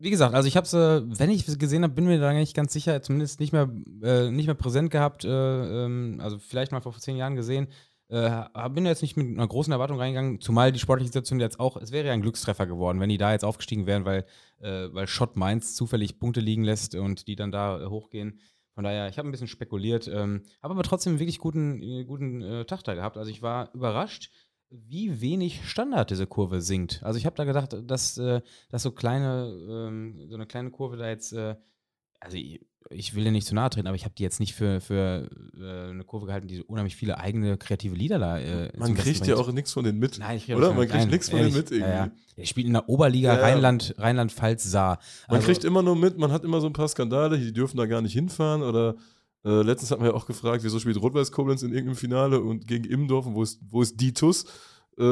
Wie gesagt, also ich habe es, äh, wenn ich es gesehen habe, bin mir da nicht ganz sicher, zumindest nicht mehr, äh, nicht mehr präsent gehabt, äh, ähm, also vielleicht mal vor zehn Jahren gesehen. Äh, bin jetzt nicht mit einer großen Erwartung reingegangen, zumal die sportliche Situation jetzt auch, es wäre ja ein Glückstreffer geworden, wenn die da jetzt aufgestiegen wären, weil, äh, weil Schott Mainz zufällig Punkte liegen lässt und die dann da äh, hochgehen. Von daher, ich habe ein bisschen spekuliert, ähm, habe aber trotzdem einen wirklich guten, äh, guten Tag da gehabt. Also ich war überrascht, wie wenig Standard diese Kurve sinkt. Also ich habe da gedacht, dass, äh, dass so kleine, ähm, so eine kleine Kurve da jetzt, äh, also ich, ich will dir nicht zu nahe treten, aber ich habe die jetzt nicht für, für äh, eine Kurve gehalten, die unheimlich viele eigene kreative Lieder da. Äh, Man kriegt ja auch nichts von denen mit. Nein, ich Oder? Man kriegt nein, nichts von denen mit Ja, ja. irgendwie. Er spielt in der Oberliga Ja, ja. Rheinland, Rheinland-Pfalz Saar. Man Also- kriegt immer nur mit, man hat immer so ein paar Skandale, die dürfen da gar nicht hinfahren. Oder äh, letztens hat man ja auch gefragt, wieso spielt Rot-Weiß Koblenz in irgendeinem Finale und gegen Immendorf und wo ist, wo ist Ditus? Äh,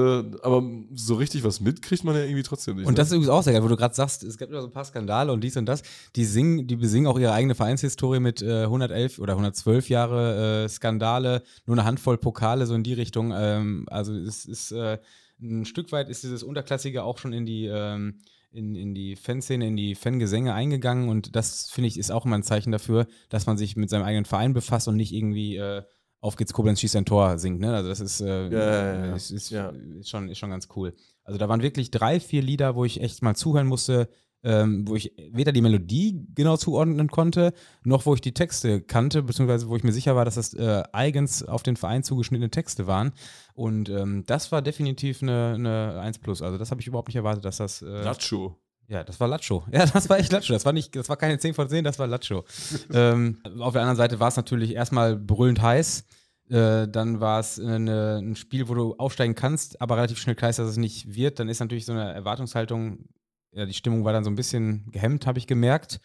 aber so richtig was mit kriegt man ja irgendwie trotzdem nicht. Und ne? das ist übrigens auch sehr geil, wo du gerade sagst, es gibt immer so ein paar Skandale und dies und das. Die singen, die besingen auch ihre eigene Vereinshistorie mit äh, 111 oder 112 Jahre äh, Skandale, nur eine Handvoll Pokale, so in die Richtung. Ähm, also es ist äh, ein Stück weit ist dieses Unterklassige auch schon in die ähm, in, in die Fanszene, in die Fangesänge eingegangen und das finde ich ist auch immer ein Zeichen dafür, dass man sich mit seinem eigenen Verein befasst und nicht irgendwie äh, auf geht's Koblenz schießt ein Tor singt. Ne? Also das ist, äh, Ja, ja. Ist, ist, Ja. ist, schon, ist schon ganz cool. Also da waren wirklich drei, vier Lieder, wo ich echt mal zuhören musste, ähm, wo ich weder die Melodie genau zuordnen konnte, noch wo ich die Texte kannte, beziehungsweise wo ich mir sicher war, dass das äh, eigens auf den Verein zugeschnittene Texte waren. Und ähm, das war definitiv eine, eine 1 Plus. Also das habe ich überhaupt nicht erwartet, dass das. Äh, Lacho. ja, das war Lacho. Ja, das war echt Lacho. Das war nicht, das war keine 10 von 10, das war Lacho. [LAUGHS] ähm, auf der anderen Seite war es natürlich erstmal brüllend heiß. Äh, dann war es ein Spiel, wo du aufsteigen kannst, aber relativ schnell klar ist, dass es nicht wird. Dann ist natürlich so eine Erwartungshaltung, ja, die Stimmung war dann so ein bisschen gehemmt, habe ich gemerkt.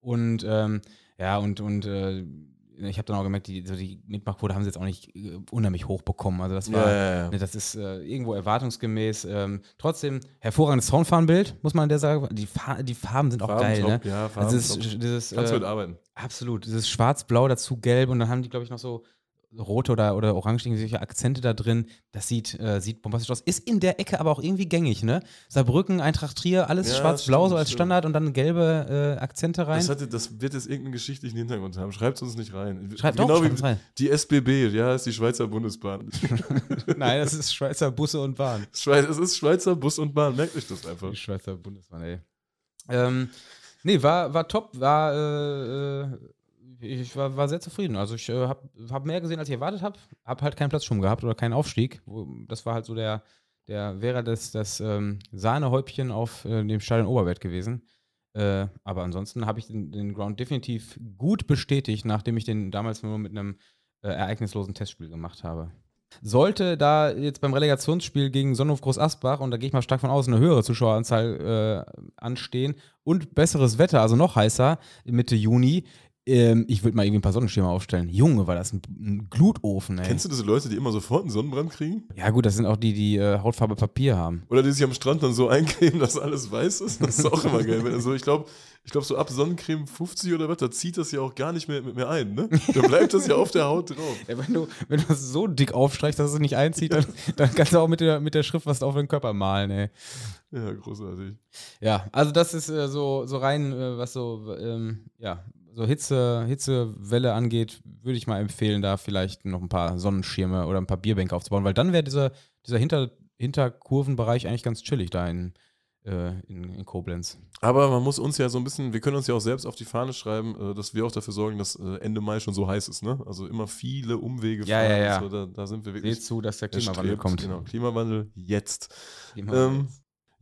Und ähm, ja, und, und äh, ich habe dann auch gemerkt, die, so die Mitmachquote haben sie jetzt auch nicht äh, unheimlich hoch bekommen. Also das war, Ja, ja, ja. Ne, Das ist äh, irgendwo erwartungsgemäß. Ähm, trotzdem hervorragendes Soundfarbenbild, muss man an der sagen. Die, Fa die Farben sind auch Farben geil, ne? top, Ja, Farben Also dieses, dieses Kannst du äh, mitarbeiten. absolut, dieses Schwarz-Blau dazu gelb und dann haben die, glaube ich, noch so rote oder, oder orange irgendwelche Akzente da drin. Das sieht, äh, sieht bombastisch aus. Ist in der Ecke aber auch irgendwie gängig, ne? Saarbrücken, Eintracht Trier, alles Ja, schwarz-blau so als stimmt. Standard und dann gelbe äh, Akzente rein. Das, hatte, das wird jetzt irgendeinen geschichtlichen Hintergrund haben. Schreibt uns nicht rein. Schreibt genau doch, wie rein. die SBB, ja, ist die Schweizer Bundesbahn. [LAUGHS] [LAUGHS] Nein, das ist Schweizer Busse und Bahn. Es ist Schweizer Bus und Bahn, merkt euch das einfach. Die Schweizer Bundesbahn, ey. Ähm, nee, war, war top, war, äh, äh, ich war, war sehr zufrieden. Also ich äh, habe hab mehr gesehen, als ich erwartet habe. Habe halt keinen Platzschwung gehabt oder keinen Aufstieg. Das war halt so der, der wäre das, das ähm, Sahnehäubchen auf äh, dem Stadion Oberwert gewesen. Äh, aber ansonsten habe ich den, den Ground definitiv gut bestätigt, nachdem ich den damals nur mit einem äh, ereignislosen Testspiel gemacht habe. Sollte da jetzt beim Relegationsspiel gegen Sonnenhof Groß Asbach, und da gehe ich mal stark von aus, eine höhere Zuschaueranzahl äh, anstehen und besseres Wetter, also noch heißer, Mitte Juni, ähm, ich würde mal irgendwie ein paar Sonnenschirme aufstellen. Junge, war das ein, ein Glutofen, ey. Kennst du diese Leute, die immer sofort einen Sonnenbrand kriegen? ja, gut, das sind auch die, die äh, Hautfarbe Papier haben. Oder die sich am Strand dann so [LAUGHS] eincremen, dass alles weiß ist? Das ist auch immer geil. Also ich glaube, ich glaube, so ab Sonnencreme 50 oder was, da zieht das ja auch gar nicht mehr mit mir ein, ne? Da bleibt das ja auf der Haut drauf. [LAUGHS] Ja, wenn, du, wenn du das so dick aufstreichst, dass es nicht einzieht, dann, dann kannst du auch mit der, mit der Schrift was auf den Körper malen, ey. Ja, großartig. Ja, also das ist äh, so, so rein, äh, was so, ähm, ja, so Hitze, Hitzewelle angeht, würde ich mal empfehlen, da vielleicht noch ein paar Sonnenschirme oder ein paar Bierbänke aufzubauen, weil dann wäre dieser, dieser Hinter, Hinterkurvenbereich eigentlich ganz chillig da in, äh, in, in Koblenz. Aber man muss uns ja so ein bisschen, wir können uns ja auch selbst auf die Fahne schreiben, äh, dass wir auch dafür sorgen, dass äh, Ende Mai schon so heiß ist, ne? Also immer viele Umwege Ja, fahren. ja, ja. So, da, da sind wir wirklich. Seht zu, dass der Klimawandel erstrebt. kommt. Genau, Klimawandel jetzt. Klimawandel. Ähm,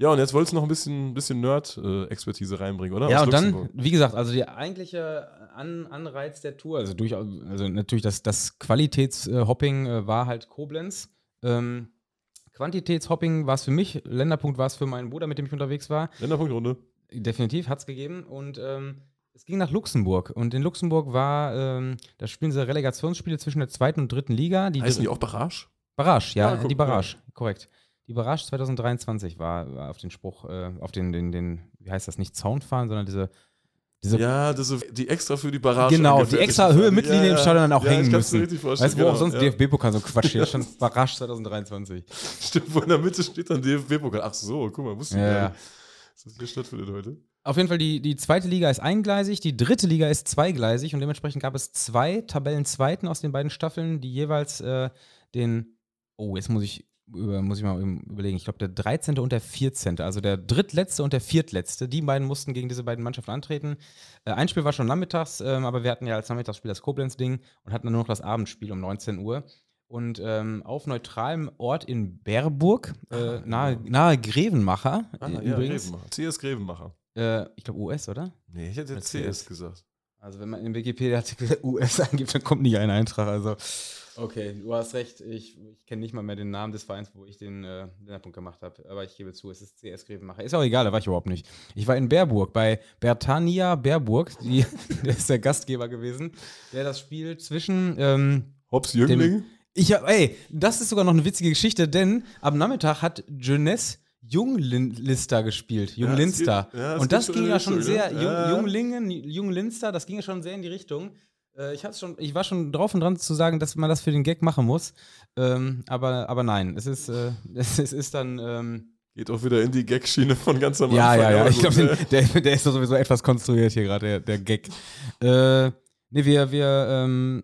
Ja, und jetzt wolltest du noch ein bisschen, bisschen Nerd-Expertise reinbringen, oder? Ja, Aus und dann, wie gesagt, also der eigentliche An Anreiz der Tour, also durchaus, also natürlich das, das Qualitätshopping äh, war halt Koblenz. Ähm, Quantitätshopping war es für mich, Länderpunkt war es für meinen Bruder, mit dem ich unterwegs war. Länderpunktrunde. Definitiv hat es gegeben. Und ähm, es ging nach Luxemburg. Und in Luxemburg war, ähm, da spielen sie Relegationsspiele zwischen der zweiten und dritten Liga. Die Heißen die auch Barrage? Barrage, ja, Ah, guck, die Barrage, korrekt. Barrage 2023 war, auf den Spruch, äh, auf den, den, den, wie heißt das, nicht Zaun fahren, sondern diese, diese Ja, ist die extra für die Barrage. Genau, die extra. Höhe Mittellinie im Stadion dann auch ja, hängen müssen. richtig vorstellen. Weißt du, wo auch genau, sonst ja. DFB-Pokal so Quatsch? Da stand Barrage 2023. Stimmt, wo in der Mitte steht dann DFB-Pokal. Ach so, guck mal, wusste ich Ja, ja. nicht, dass das hier stattfindet heute. Auf jeden Fall, die, die zweite Liga ist eingleisig, die dritte Liga ist zweigleisig und dementsprechend gab es zwei Tabellenzweiten aus den beiden Staffeln, die jeweils äh, den, oh, jetzt muss ich, muss ich mal überlegen, ich glaube der 13. und der 14., also der drittletzte und der viertletzte, die beiden mussten gegen diese beiden Mannschaften antreten. Äh, ein Spiel war schon nachmittags, ähm, aber wir hatten ja als Nachmittagsspiel das Koblenz-Ding und hatten dann nur noch das Abendspiel um 19 Uhr. Und ähm, auf neutralem Ort in Berburg, äh, nahe, nahe Grevenmacher, Ah, äh, ja, übrigens. Grevenmacher. CS Grevenmacher. Äh, ich glaube US, oder? Nee, ich hätte CS CS. gesagt. Also wenn man im Wikipedia-Artikel [LAUGHS] US eingibt, dann kommt nicht ein Eintrag. Also okay, du hast recht. Ich, ich kenne nicht mal mehr den Namen des Vereins, wo ich den äh, Länderpunkt gemacht habe. Aber ich gebe zu, es ist CS Grevenmacher. Ist auch egal, da war ich überhaupt nicht. Ich war in Berburg bei Bertania Berburg. Die, [LAUGHS] der ist der Gastgeber gewesen, der das Spiel zwischen ähm, Hops Jüngling? ich hab, ey, das ist sogar noch eine witzige Geschichte, denn am Nachmittag hat Jeunesse Junglister gespielt, Ja, Junglinster. ja, es und das ging in ja schon Richtung, sehr? Jung, Ja, ja. Junglingen, Junglinster, das ging ja schon sehr in die Richtung. Äh, ich, schon, ich war schon drauf und dran zu sagen, dass man das für den Gag machen muss. Ähm, aber, aber nein, es ist, äh, [LAUGHS] es, ist- es ist dann. Ähm, Geht auch wieder in die Gag-Schiene von ganz am ja, Anfang. ja, ja. aber Ich glaube, ne? [LAUGHS] der, der ist doch sowieso etwas konstruiert hier gerade, der, der Gag. Äh, ne, wir, wir, ähm,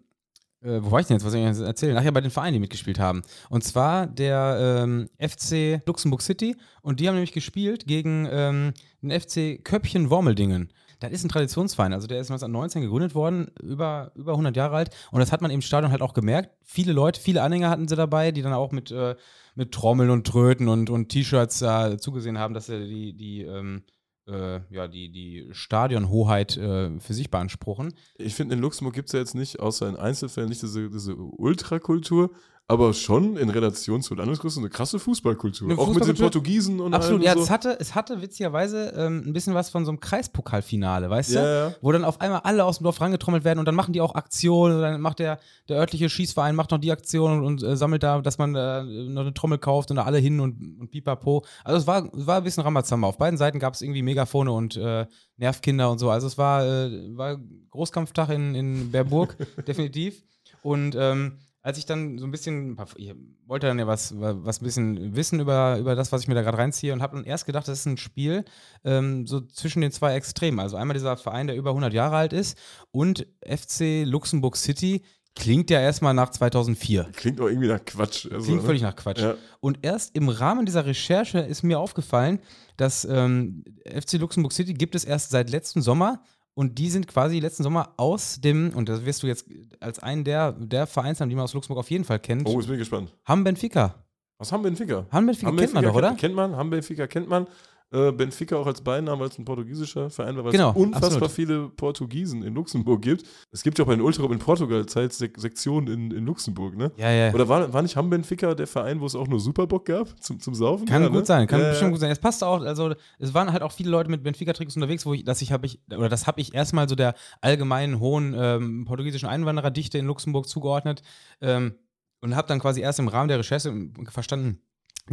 äh, wo war ich denn jetzt? Was soll ich erzählen? Ach ja, bei den Vereinen, die mitgespielt haben. Und zwar der ähm, FC Luxemburg City. Und die haben nämlich gespielt gegen ähm, den FC Köppchen Wormeldingen. Das ist ein Traditionsverein. Also der ist 1919 gegründet worden, über, über 100 Jahre alt. Und das hat man im Stadion halt auch gemerkt. Viele Leute, viele Anhänger hatten sie dabei, die dann auch mit, äh, mit Trommeln und Tröten und, und T-Shirts da zugesehen haben, dass sie die, die, ähm, äh, ja, die, die Stadionhoheit äh, für sich beanspruchen. Ich finde, in Luxemburg gibt es ja jetzt nicht, außer in Einzelfällen, nicht diese, diese Ultrakultur, aber schon in Relation zu Landesgrößen eine krasse Fußballkultur. Eine auch mit den? Portugiesen und Absolut, ja, und es so. hatte, es hatte witzigerweise ähm, ein bisschen was von so einem Kreispokalfinale, weißt Ja, du? ja. Wo dann auf einmal alle aus dem Dorf rangetrommelt werden und dann machen die auch Aktionen und dann macht der, der örtliche Schießverein macht noch die Aktion und, äh, sammelt da, dass man äh, noch eine Trommel kauft und da alle hin und, und pipapo. Also es war, war ein bisschen Ramazamba. Auf beiden Seiten gab es irgendwie Megafone und äh, Nervkinder und so. Also es war, äh, war Großkampftag in, in Berburg, [LAUGHS] definitiv. Und ähm, als ich dann so ein bisschen, ich wollte dann ja was, was ein bisschen wissen über, über das, was ich mir da gerade reinziehe und habe dann erst gedacht, das ist ein Spiel ähm, so zwischen den zwei Extremen. Also einmal dieser Verein, der über 100 Jahre alt ist und FC Luxemburg City klingt ja erstmal nach 2004. Klingt auch irgendwie nach Quatsch. Also, Klingt ne? völlig nach Quatsch. Ja. Und erst im Rahmen dieser Recherche ist mir aufgefallen, dass ähm, FC Luxemburg City gibt es erst seit letzten Sommer und die sind quasi letzten Sommer aus dem, und das wirst du jetzt als einen der, der Vereinsnamen, die man aus Luxemburg auf jeden Fall kennt, Oh, jetzt bin ich gespannt. haben Benfica. Was haben Benfica? Haben Benfica kennt man doch, oder? Kennt man, haben Benfica kennt man. Äh, Benfica auch als Beinamen, weil es ein portugiesischer Verein war, weil Genau, es unfassbar absolut. viele Portugiesen in Luxemburg gibt. Es gibt ja auch bei den Ultra in Portugal Sek Sektionen in, in Luxemburg, ne? Ja, ja. Oder war, war nicht Ham Benfica der Verein, wo es auch nur Superbock gab zum, zum Saufen? Kann Ja, gut ne? sein, kann Ja, bestimmt gut sein. Es passt auch, also es waren halt auch viele Leute mit Benfica-Trikots unterwegs, wo ich, dass ich habe ich, oder das habe ich erstmal so der allgemeinen hohen ähm, portugiesischen Einwandererdichte in Luxemburg zugeordnet ähm, und habe dann quasi erst im Rahmen der Recherche verstanden,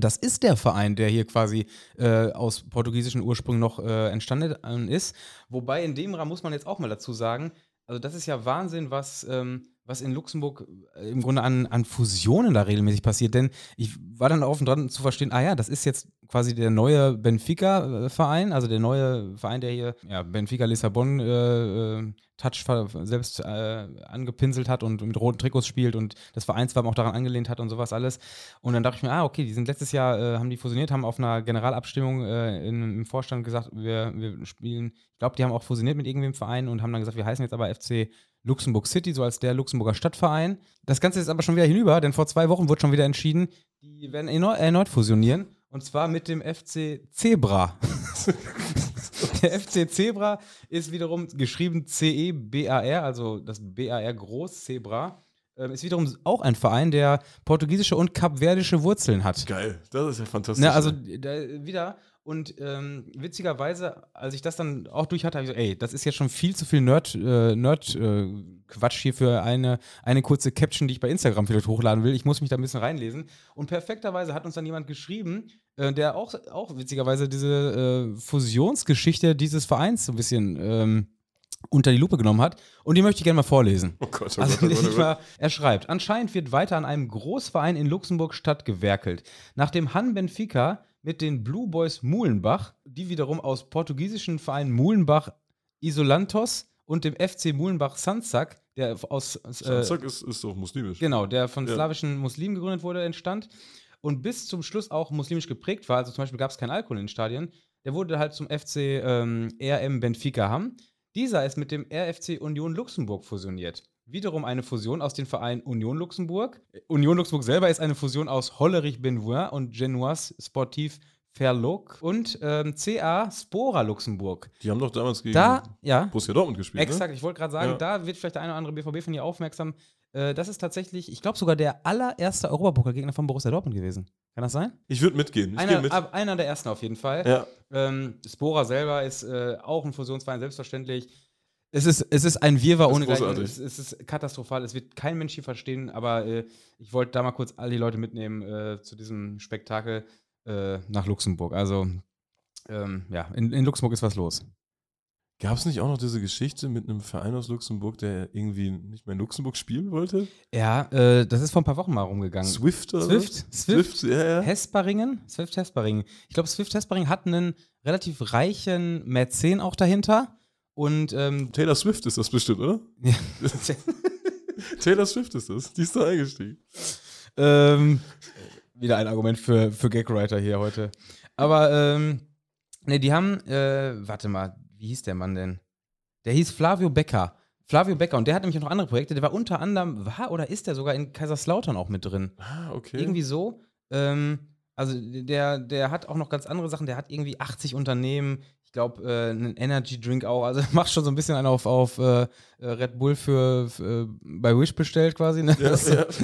das ist der Verein, der hier quasi äh, aus portugiesischen Ursprüngen noch äh, entstanden ähm, ist. Wobei in dem Rahmen muss man jetzt auch mal dazu sagen, also das ist ja Wahnsinn, was, ähm, was in Luxemburg äh, im Grunde an, an Fusionen da regelmäßig passiert. Denn ich war dann und dran zu verstehen, ah ja, das ist jetzt quasi der neue Benfica-Verein, also der neue Verein, der hier ja, Benfica Lissabon äh, äh, Touch selbst äh, angepinselt hat und mit roten Trikots spielt und das Vereinswappen auch daran angelehnt hat und sowas alles. Und dann dachte ich mir, ah, okay, die sind letztes Jahr, äh, haben die fusioniert, haben auf einer Generalabstimmung äh, in, im Vorstand gesagt, wir, wir spielen, ich glaube, die haben auch fusioniert mit irgendwem Verein und haben dann gesagt, wir heißen jetzt aber FC Luxemburg City, so als der Luxemburger Stadtverein. Das Ganze ist aber schon wieder hinüber, denn vor zwei Wochen wurde schon wieder entschieden, die werden erneut fusionieren. Und zwar mit dem FC Zebra. [LAUGHS] der FC Zebra ist wiederum geschrieben C-E-B-A-R, also das B-A-R groß, Zebra. Ähm, ist wiederum auch ein Verein, der portugiesische und kapverdische Wurzeln hat. Geil, das ist ja fantastisch. Ne, also da, wieder. Und ähm, witzigerweise, als ich das dann auch durch hatte, habe ich so, ey, das ist jetzt schon viel zu viel Nerd-Quatsch äh, Nerd, äh, hier für eine, eine kurze Caption, die ich bei Instagram vielleicht hochladen will. Ich muss mich da ein bisschen reinlesen. Und perfekterweise hat uns dann jemand geschrieben, äh, der auch, auch witzigerweise diese äh, Fusionsgeschichte dieses Vereins so ein bisschen ähm, unter die Lupe genommen hat. Und die möchte ich gerne mal vorlesen. Oh Gott, oh also, Gott, oh Gott, oh Gott. er schreibt: Anscheinend wird weiter an einem Großverein in Luxemburg-Stadt gewerkelt. Nachdem Han Benfica mit den Blue Boys Muhlenbach, die wiederum aus portugiesischen Vereinen Muhlenbach Isolantos und dem FC Muhlenbach Sanzak, der aus. Äh, Sanzak ist, ist doch muslimisch. Genau, der von ja. slawischen Muslimen gegründet wurde, entstand und bis zum Schluss auch muslimisch geprägt war. Also zum Beispiel gab es keinen Alkohol in den Stadien. Der wurde halt zum FC ähm, RM Benfica Hamm. Dieser ist mit dem RFC Union Luxemburg fusioniert wiederum eine Fusion aus den Vereinen Union Luxemburg. Union Luxemburg selber ist eine Fusion aus Hollerich Benvoin und Genoise Sportif Verlog und ähm, CA Spora Luxemburg. Die haben doch damals gegen da, ja, Borussia Dortmund gespielt. Ne? Exakt, ne? ich wollte gerade sagen, ja. da wird vielleicht der eine oder andere BVB von ihr aufmerksam. Äh, das ist tatsächlich, ich glaube sogar der allererste Europapokalgegner von Borussia Dortmund gewesen. Kann das sein? Ich würde mitgehen. Ich einer, mit. einer der ersten auf jeden Fall. Ja. Ähm, Spora selber ist äh, auch ein Fusionsverein, selbstverständlich. Es ist, es ist ein Wirrwarr ohne Gleichen. Es, es, ist katastrophal. Es wird kein Mensch hier verstehen, aber äh, ich wollte da mal kurz all die Leute mitnehmen äh, zu diesem Spektakel äh, nach Luxemburg. Also, ähm, ja, in, in Luxemburg ist was los. Gab es nicht auch noch diese Geschichte mit einem Verein aus Luxemburg, der irgendwie nicht mehr in Luxemburg spielen wollte? Ja, äh, das ist vor ein paar Wochen mal rumgegangen. Swift oder Swift? Swift, Swift ja, ja. Hesparingen? Swift Hesparingen. Ich glaube, Swift Hesparingen hat einen relativ reichen Mäzen auch dahinter. Und ähm, Taylor Swift ist das bestimmt, oder? Ja. [LAUGHS] Taylor Swift ist das. Die ist da eingestiegen. Ähm, wieder ein Argument für, für Gagwriter hier heute. Aber, ähm, ne, die haben, äh, warte mal, wie hieß der Mann denn? Der hieß Flavio Becker. Flavio Becker und der hat nämlich noch andere Projekte. Der war unter anderem, war oder ist der sogar in Kaiserslautern auch mit drin? Ah, okay. Irgendwie so. Ähm, also der, der hat auch noch ganz andere Sachen. Der hat irgendwie 80 Unternehmen glaube, äh, einen Energy Drink auch. Also [LAUGHS] macht schon so ein bisschen einen auf, auf äh, äh Red Bull für, für äh, bei Wish bestellt quasi. Ne? Ja, ja. [LAUGHS]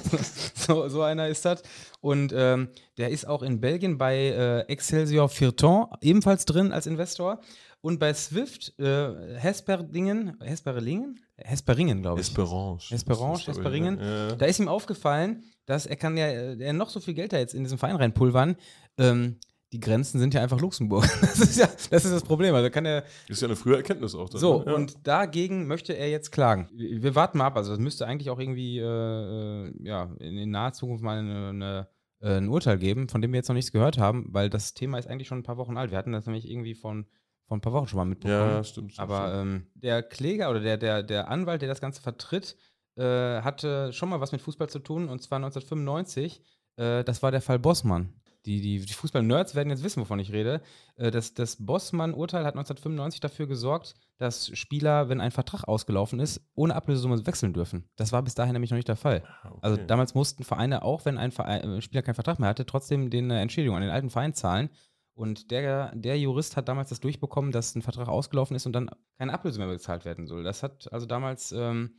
So, so, einer ist das. Und ähm, der ist auch in Belgien bei äh, Excelsior Firton ebenfalls drin als Investor. Und bei Swift, äh, Hesperdingen, Hesperlingen? Hesperingen, glaube ich. Esperange. Esperange, Hesperingen. Ja. Da ist ihm aufgefallen, dass er kann ja, er noch so viel Geld da jetzt in diesen Verein reinpulvern. Ähm, die Grenzen sind ja einfach Luxemburg. [LAUGHS] Das ist ja das, ist das Problem. Also kann er. Das ist ja eine frühe Erkenntnis auch. Dann, so, ne? ja. und dagegen möchte er jetzt klagen. Wir warten mal ab. Also, das müsste eigentlich auch irgendwie äh, äh, ja, in, in naher Zukunft mal eine, eine, äh, ein Urteil geben, von dem wir jetzt noch nichts gehört haben, weil das Thema ist eigentlich schon ein paar Wochen alt. Wir hatten das nämlich irgendwie von, von ein paar Wochen schon mal mitbekommen. Ja, stimmt. stimmt Aber ähm, der Kläger oder der, der, der Anwalt, der das Ganze vertritt, äh, hatte schon mal was mit Fußball zu tun und zwar 1995. Äh, das war der Fall Bossmann die, die, die Fußball-Nerds werden jetzt wissen, wovon ich rede. Äh, das, das Bossmann-Urteil hat 1995 dafür gesorgt, dass Spieler, wenn ein Vertrag ausgelaufen ist, ohne Ablösesumme wechseln dürfen. Das war bis dahin nämlich noch nicht der Fall. Ah, okay. Also damals mussten Vereine, auch wenn ein Verein, äh, Spieler keinen Vertrag mehr hatte, trotzdem den eine Entschädigung an den alten Verein zahlen. Und der, der Jurist hat damals das durchbekommen, dass ein Vertrag ausgelaufen ist und dann keine Ablöse mehr bezahlt werden soll. Das hat also damals ähm,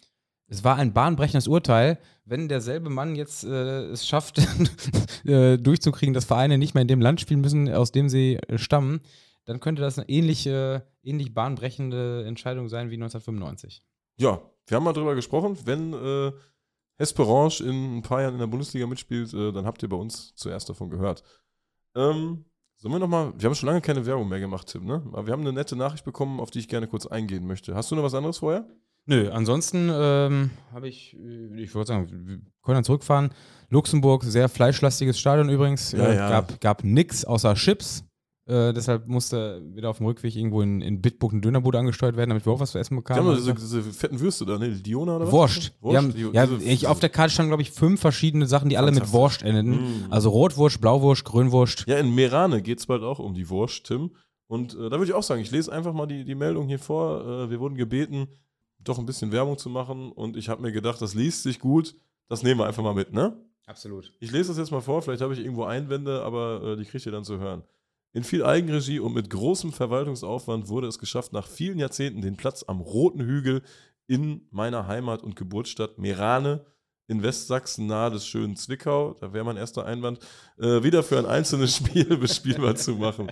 es war ein bahnbrechendes Urteil, wenn derselbe Mann jetzt äh, es schafft, [LAUGHS] äh, durchzukriegen, dass Vereine nicht mehr in dem Land spielen müssen, aus dem sie äh, stammen, dann könnte das eine ähnliche, ähnlich bahnbrechende Entscheidung sein wie 1995. Ja, wir haben mal drüber gesprochen. Wenn äh, Esperange in ein paar Jahren in der Bundesliga mitspielt, äh, dann habt ihr bei uns zuerst davon gehört. Ähm, sollen wir nochmal, wir haben schon lange keine Werbung mehr gemacht, Tim, ne? Aber wir haben eine nette Nachricht bekommen, auf die ich gerne kurz eingehen möchte. Hast du noch was anderes vorher? Nö, ansonsten ähm, habe ich, äh, ich würde sagen, wir können dann zurückfahren. Luxemburg, sehr fleischlastiges Stadion übrigens. Ja, äh, ja. Gab, gab nix außer Chips. Äh, deshalb musste wieder auf dem Rückweg irgendwo in, in Bitburg eine Dönerbude angesteuert werden, damit wir auch was zu essen bekamen. Die haben diese, diese fetten Würste da, ne? Diona oder was? Wurst. Wurst? Die, ja, ich, auf der Karte standen, glaube ich, fünf verschiedene Sachen, die alle mit Wurst endeten. Mm. Also Rotwurst, Blauwurst, Grünwurst. Ja, in Merane geht es bald auch um die Wurst, Tim. Und äh, da würde ich auch sagen, ich lese einfach mal die, die Meldung hier vor. Äh, wir wurden gebeten, doch ein bisschen Werbung zu machen und ich habe mir gedacht, das liest sich gut, das nehmen wir einfach mal mit, ne? Absolut. Ich lese das jetzt mal vor, vielleicht habe ich irgendwo Einwände, aber äh, die kriegt ihr dann zu hören. In viel Eigenregie und mit großem Verwaltungsaufwand wurde es geschafft, nach vielen Jahrzehnten den Platz am Roten Hügel in meiner Heimat- und Geburtsstadt Merane in Westsachsen nahe des schönen Zwickau, da wäre mein erster Einwand, äh, wieder für ein einzelnes [LAUGHS] Spiel bespielbar zu machen.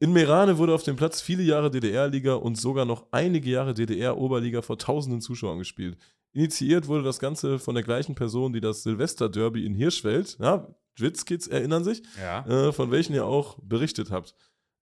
In Merane wurde auf dem Platz viele Jahre DDR-Liga und sogar noch einige Jahre DDR-Oberliga vor tausenden Zuschauern gespielt. Initiiert wurde das Ganze von der gleichen Person, die das Silvester-Derby in Hirschfeld, ja, Schwitzkids erinnern sich, Ja. äh, von welchen ihr auch berichtet habt.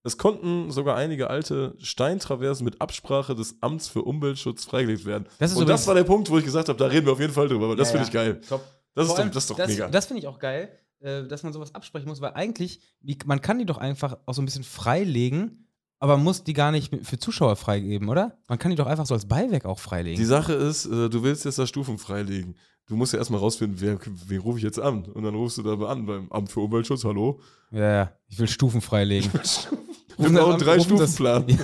Es konnten sogar einige alte Steintraversen mit Absprache des Amts für Umweltschutz freigelegt werden. Das ist Und das war der Punkt, wo ich gesagt habe, da reden wir auf jeden Fall drüber, aber das Ja, finde ich geil. Top. Das ist Vor doch, allem, das ist doch das, mega. Das finde ich auch geil, dass man sowas absprechen muss, weil eigentlich, man kann die doch einfach auch so ein bisschen freilegen, aber muss die gar nicht für Zuschauer freigeben, oder? Man kann die doch einfach so als Beiwerk auch freilegen. Die Sache ist, äh, du willst jetzt da Stufen freilegen. Du musst ja erstmal rausfinden, wer, wen rufe ich jetzt an? Und dann rufst du da an beim Amt für Umweltschutz, hallo? ja, ja, ich will Stufen freilegen. Wir brauchen einen das- rufen das- Drei-Stufen-Plan. [LAUGHS]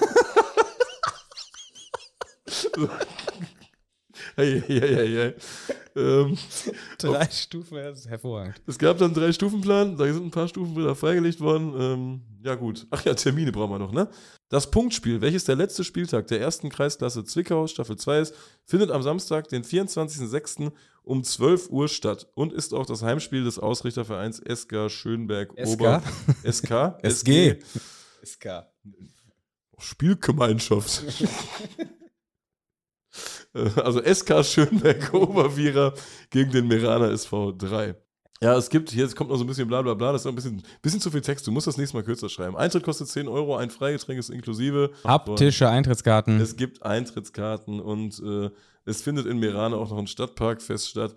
hey, hey, hey, hey. Ähm, [LAUGHS] Drei Stufen, das ist hervorragend. es gab dann einen Drei-Stufen-Plan, da sind ein paar Stufen wieder freigelegt worden. Ähm, ja, gut. Ach ja, Termine brauchen wir noch, ne? Das Punktspiel, welches der letzte Spieltag der ersten Kreisklasse Zwickau, Staffel 2 ist, findet am Samstag, den 24.06. um 12 Uhr statt und ist auch das Heimspiel des Ausrichtervereins SK Schönberg SK? Ober. SK? SG. SK. Spielgemeinschaft. [LAUGHS] Äh, also SK Schönberg [LAUGHS] Obervierer gegen den Meraner SV 3. Ja, es gibt, hier kommt noch so ein bisschen bla bla bla, das ist noch ein bisschen, bisschen zu viel Text, du musst das nächste Mal kürzer schreiben. Eintritt kostet 10 Euro, ein Freigetränk ist inklusive. Haptische Eintrittskarten. Es gibt Eintrittskarten und äh, es findet in Merane auch noch ein Stadtparkfest statt.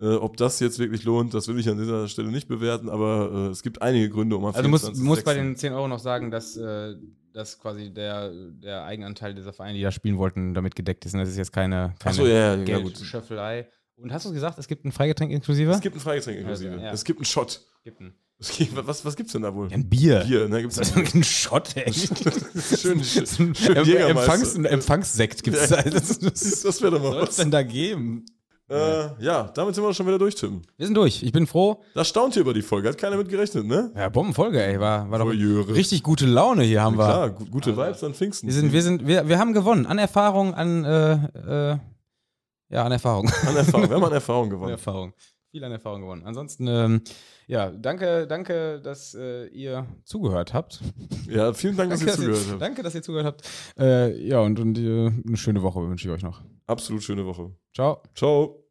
Äh, ob das jetzt wirklich lohnt, das will ich an dieser Stelle nicht bewerten, aber äh, es gibt einige Gründe, um am Also du musst, 24.06. musst bei den 10 Euro noch sagen, dass, äh, dass quasi der, der Eigenanteil dieser Vereine, die da spielen wollten, damit gedeckt ist. Und das ist jetzt keine, keine Achso, ja, ja. Geldschöffelei. Und hast du gesagt, es gibt ein Freigetränk inklusive? Es gibt ein Freigetränk inklusive. Also, ja. Es gibt einen Shot. gibt ein, Es gibt, was, was gibt's denn da wohl? ein Bier. Bier, ne? Gibt's [LAUGHS] ist ein Shot, ey. [LAUGHS] schön, schön, So schön. Empfangs, Empfangssekt gibt es da. [LAUGHS] Das, das, Das wäre doch mal was soll es was. denn da geben? Äh, ja, damit sind wir schon wieder durch, Tim. Wir sind durch. Ich bin froh. Da staunt ihr über die Folge. Hat keiner mit gerechnet, ne? Ja, Bombenfolge, ey. War, war doch Voyeure. richtig gute Laune hier haben wir. Klar, gu gute Vibes an Pfingsten. Wir, sind, wir, sind, wir, wir haben gewonnen. An Erfahrung, an, äh, äh, ja, an Erfahrung. an Erfahrung. Wir haben an [LAUGHS] Erfahrung An gewonnen. Erfahrung. Viel an Erfahrung gewonnen. Ansonsten, ähm, ja, danke, danke, dass äh, ihr zugehört habt. Ja, vielen Dank, dass ihr Danke, zugehört habt. danke, dass ihr zugehört habt. Äh, ja, und, und äh, eine schöne Woche wünsche ich euch noch. Absolut schöne Woche. Ciao. Ciao.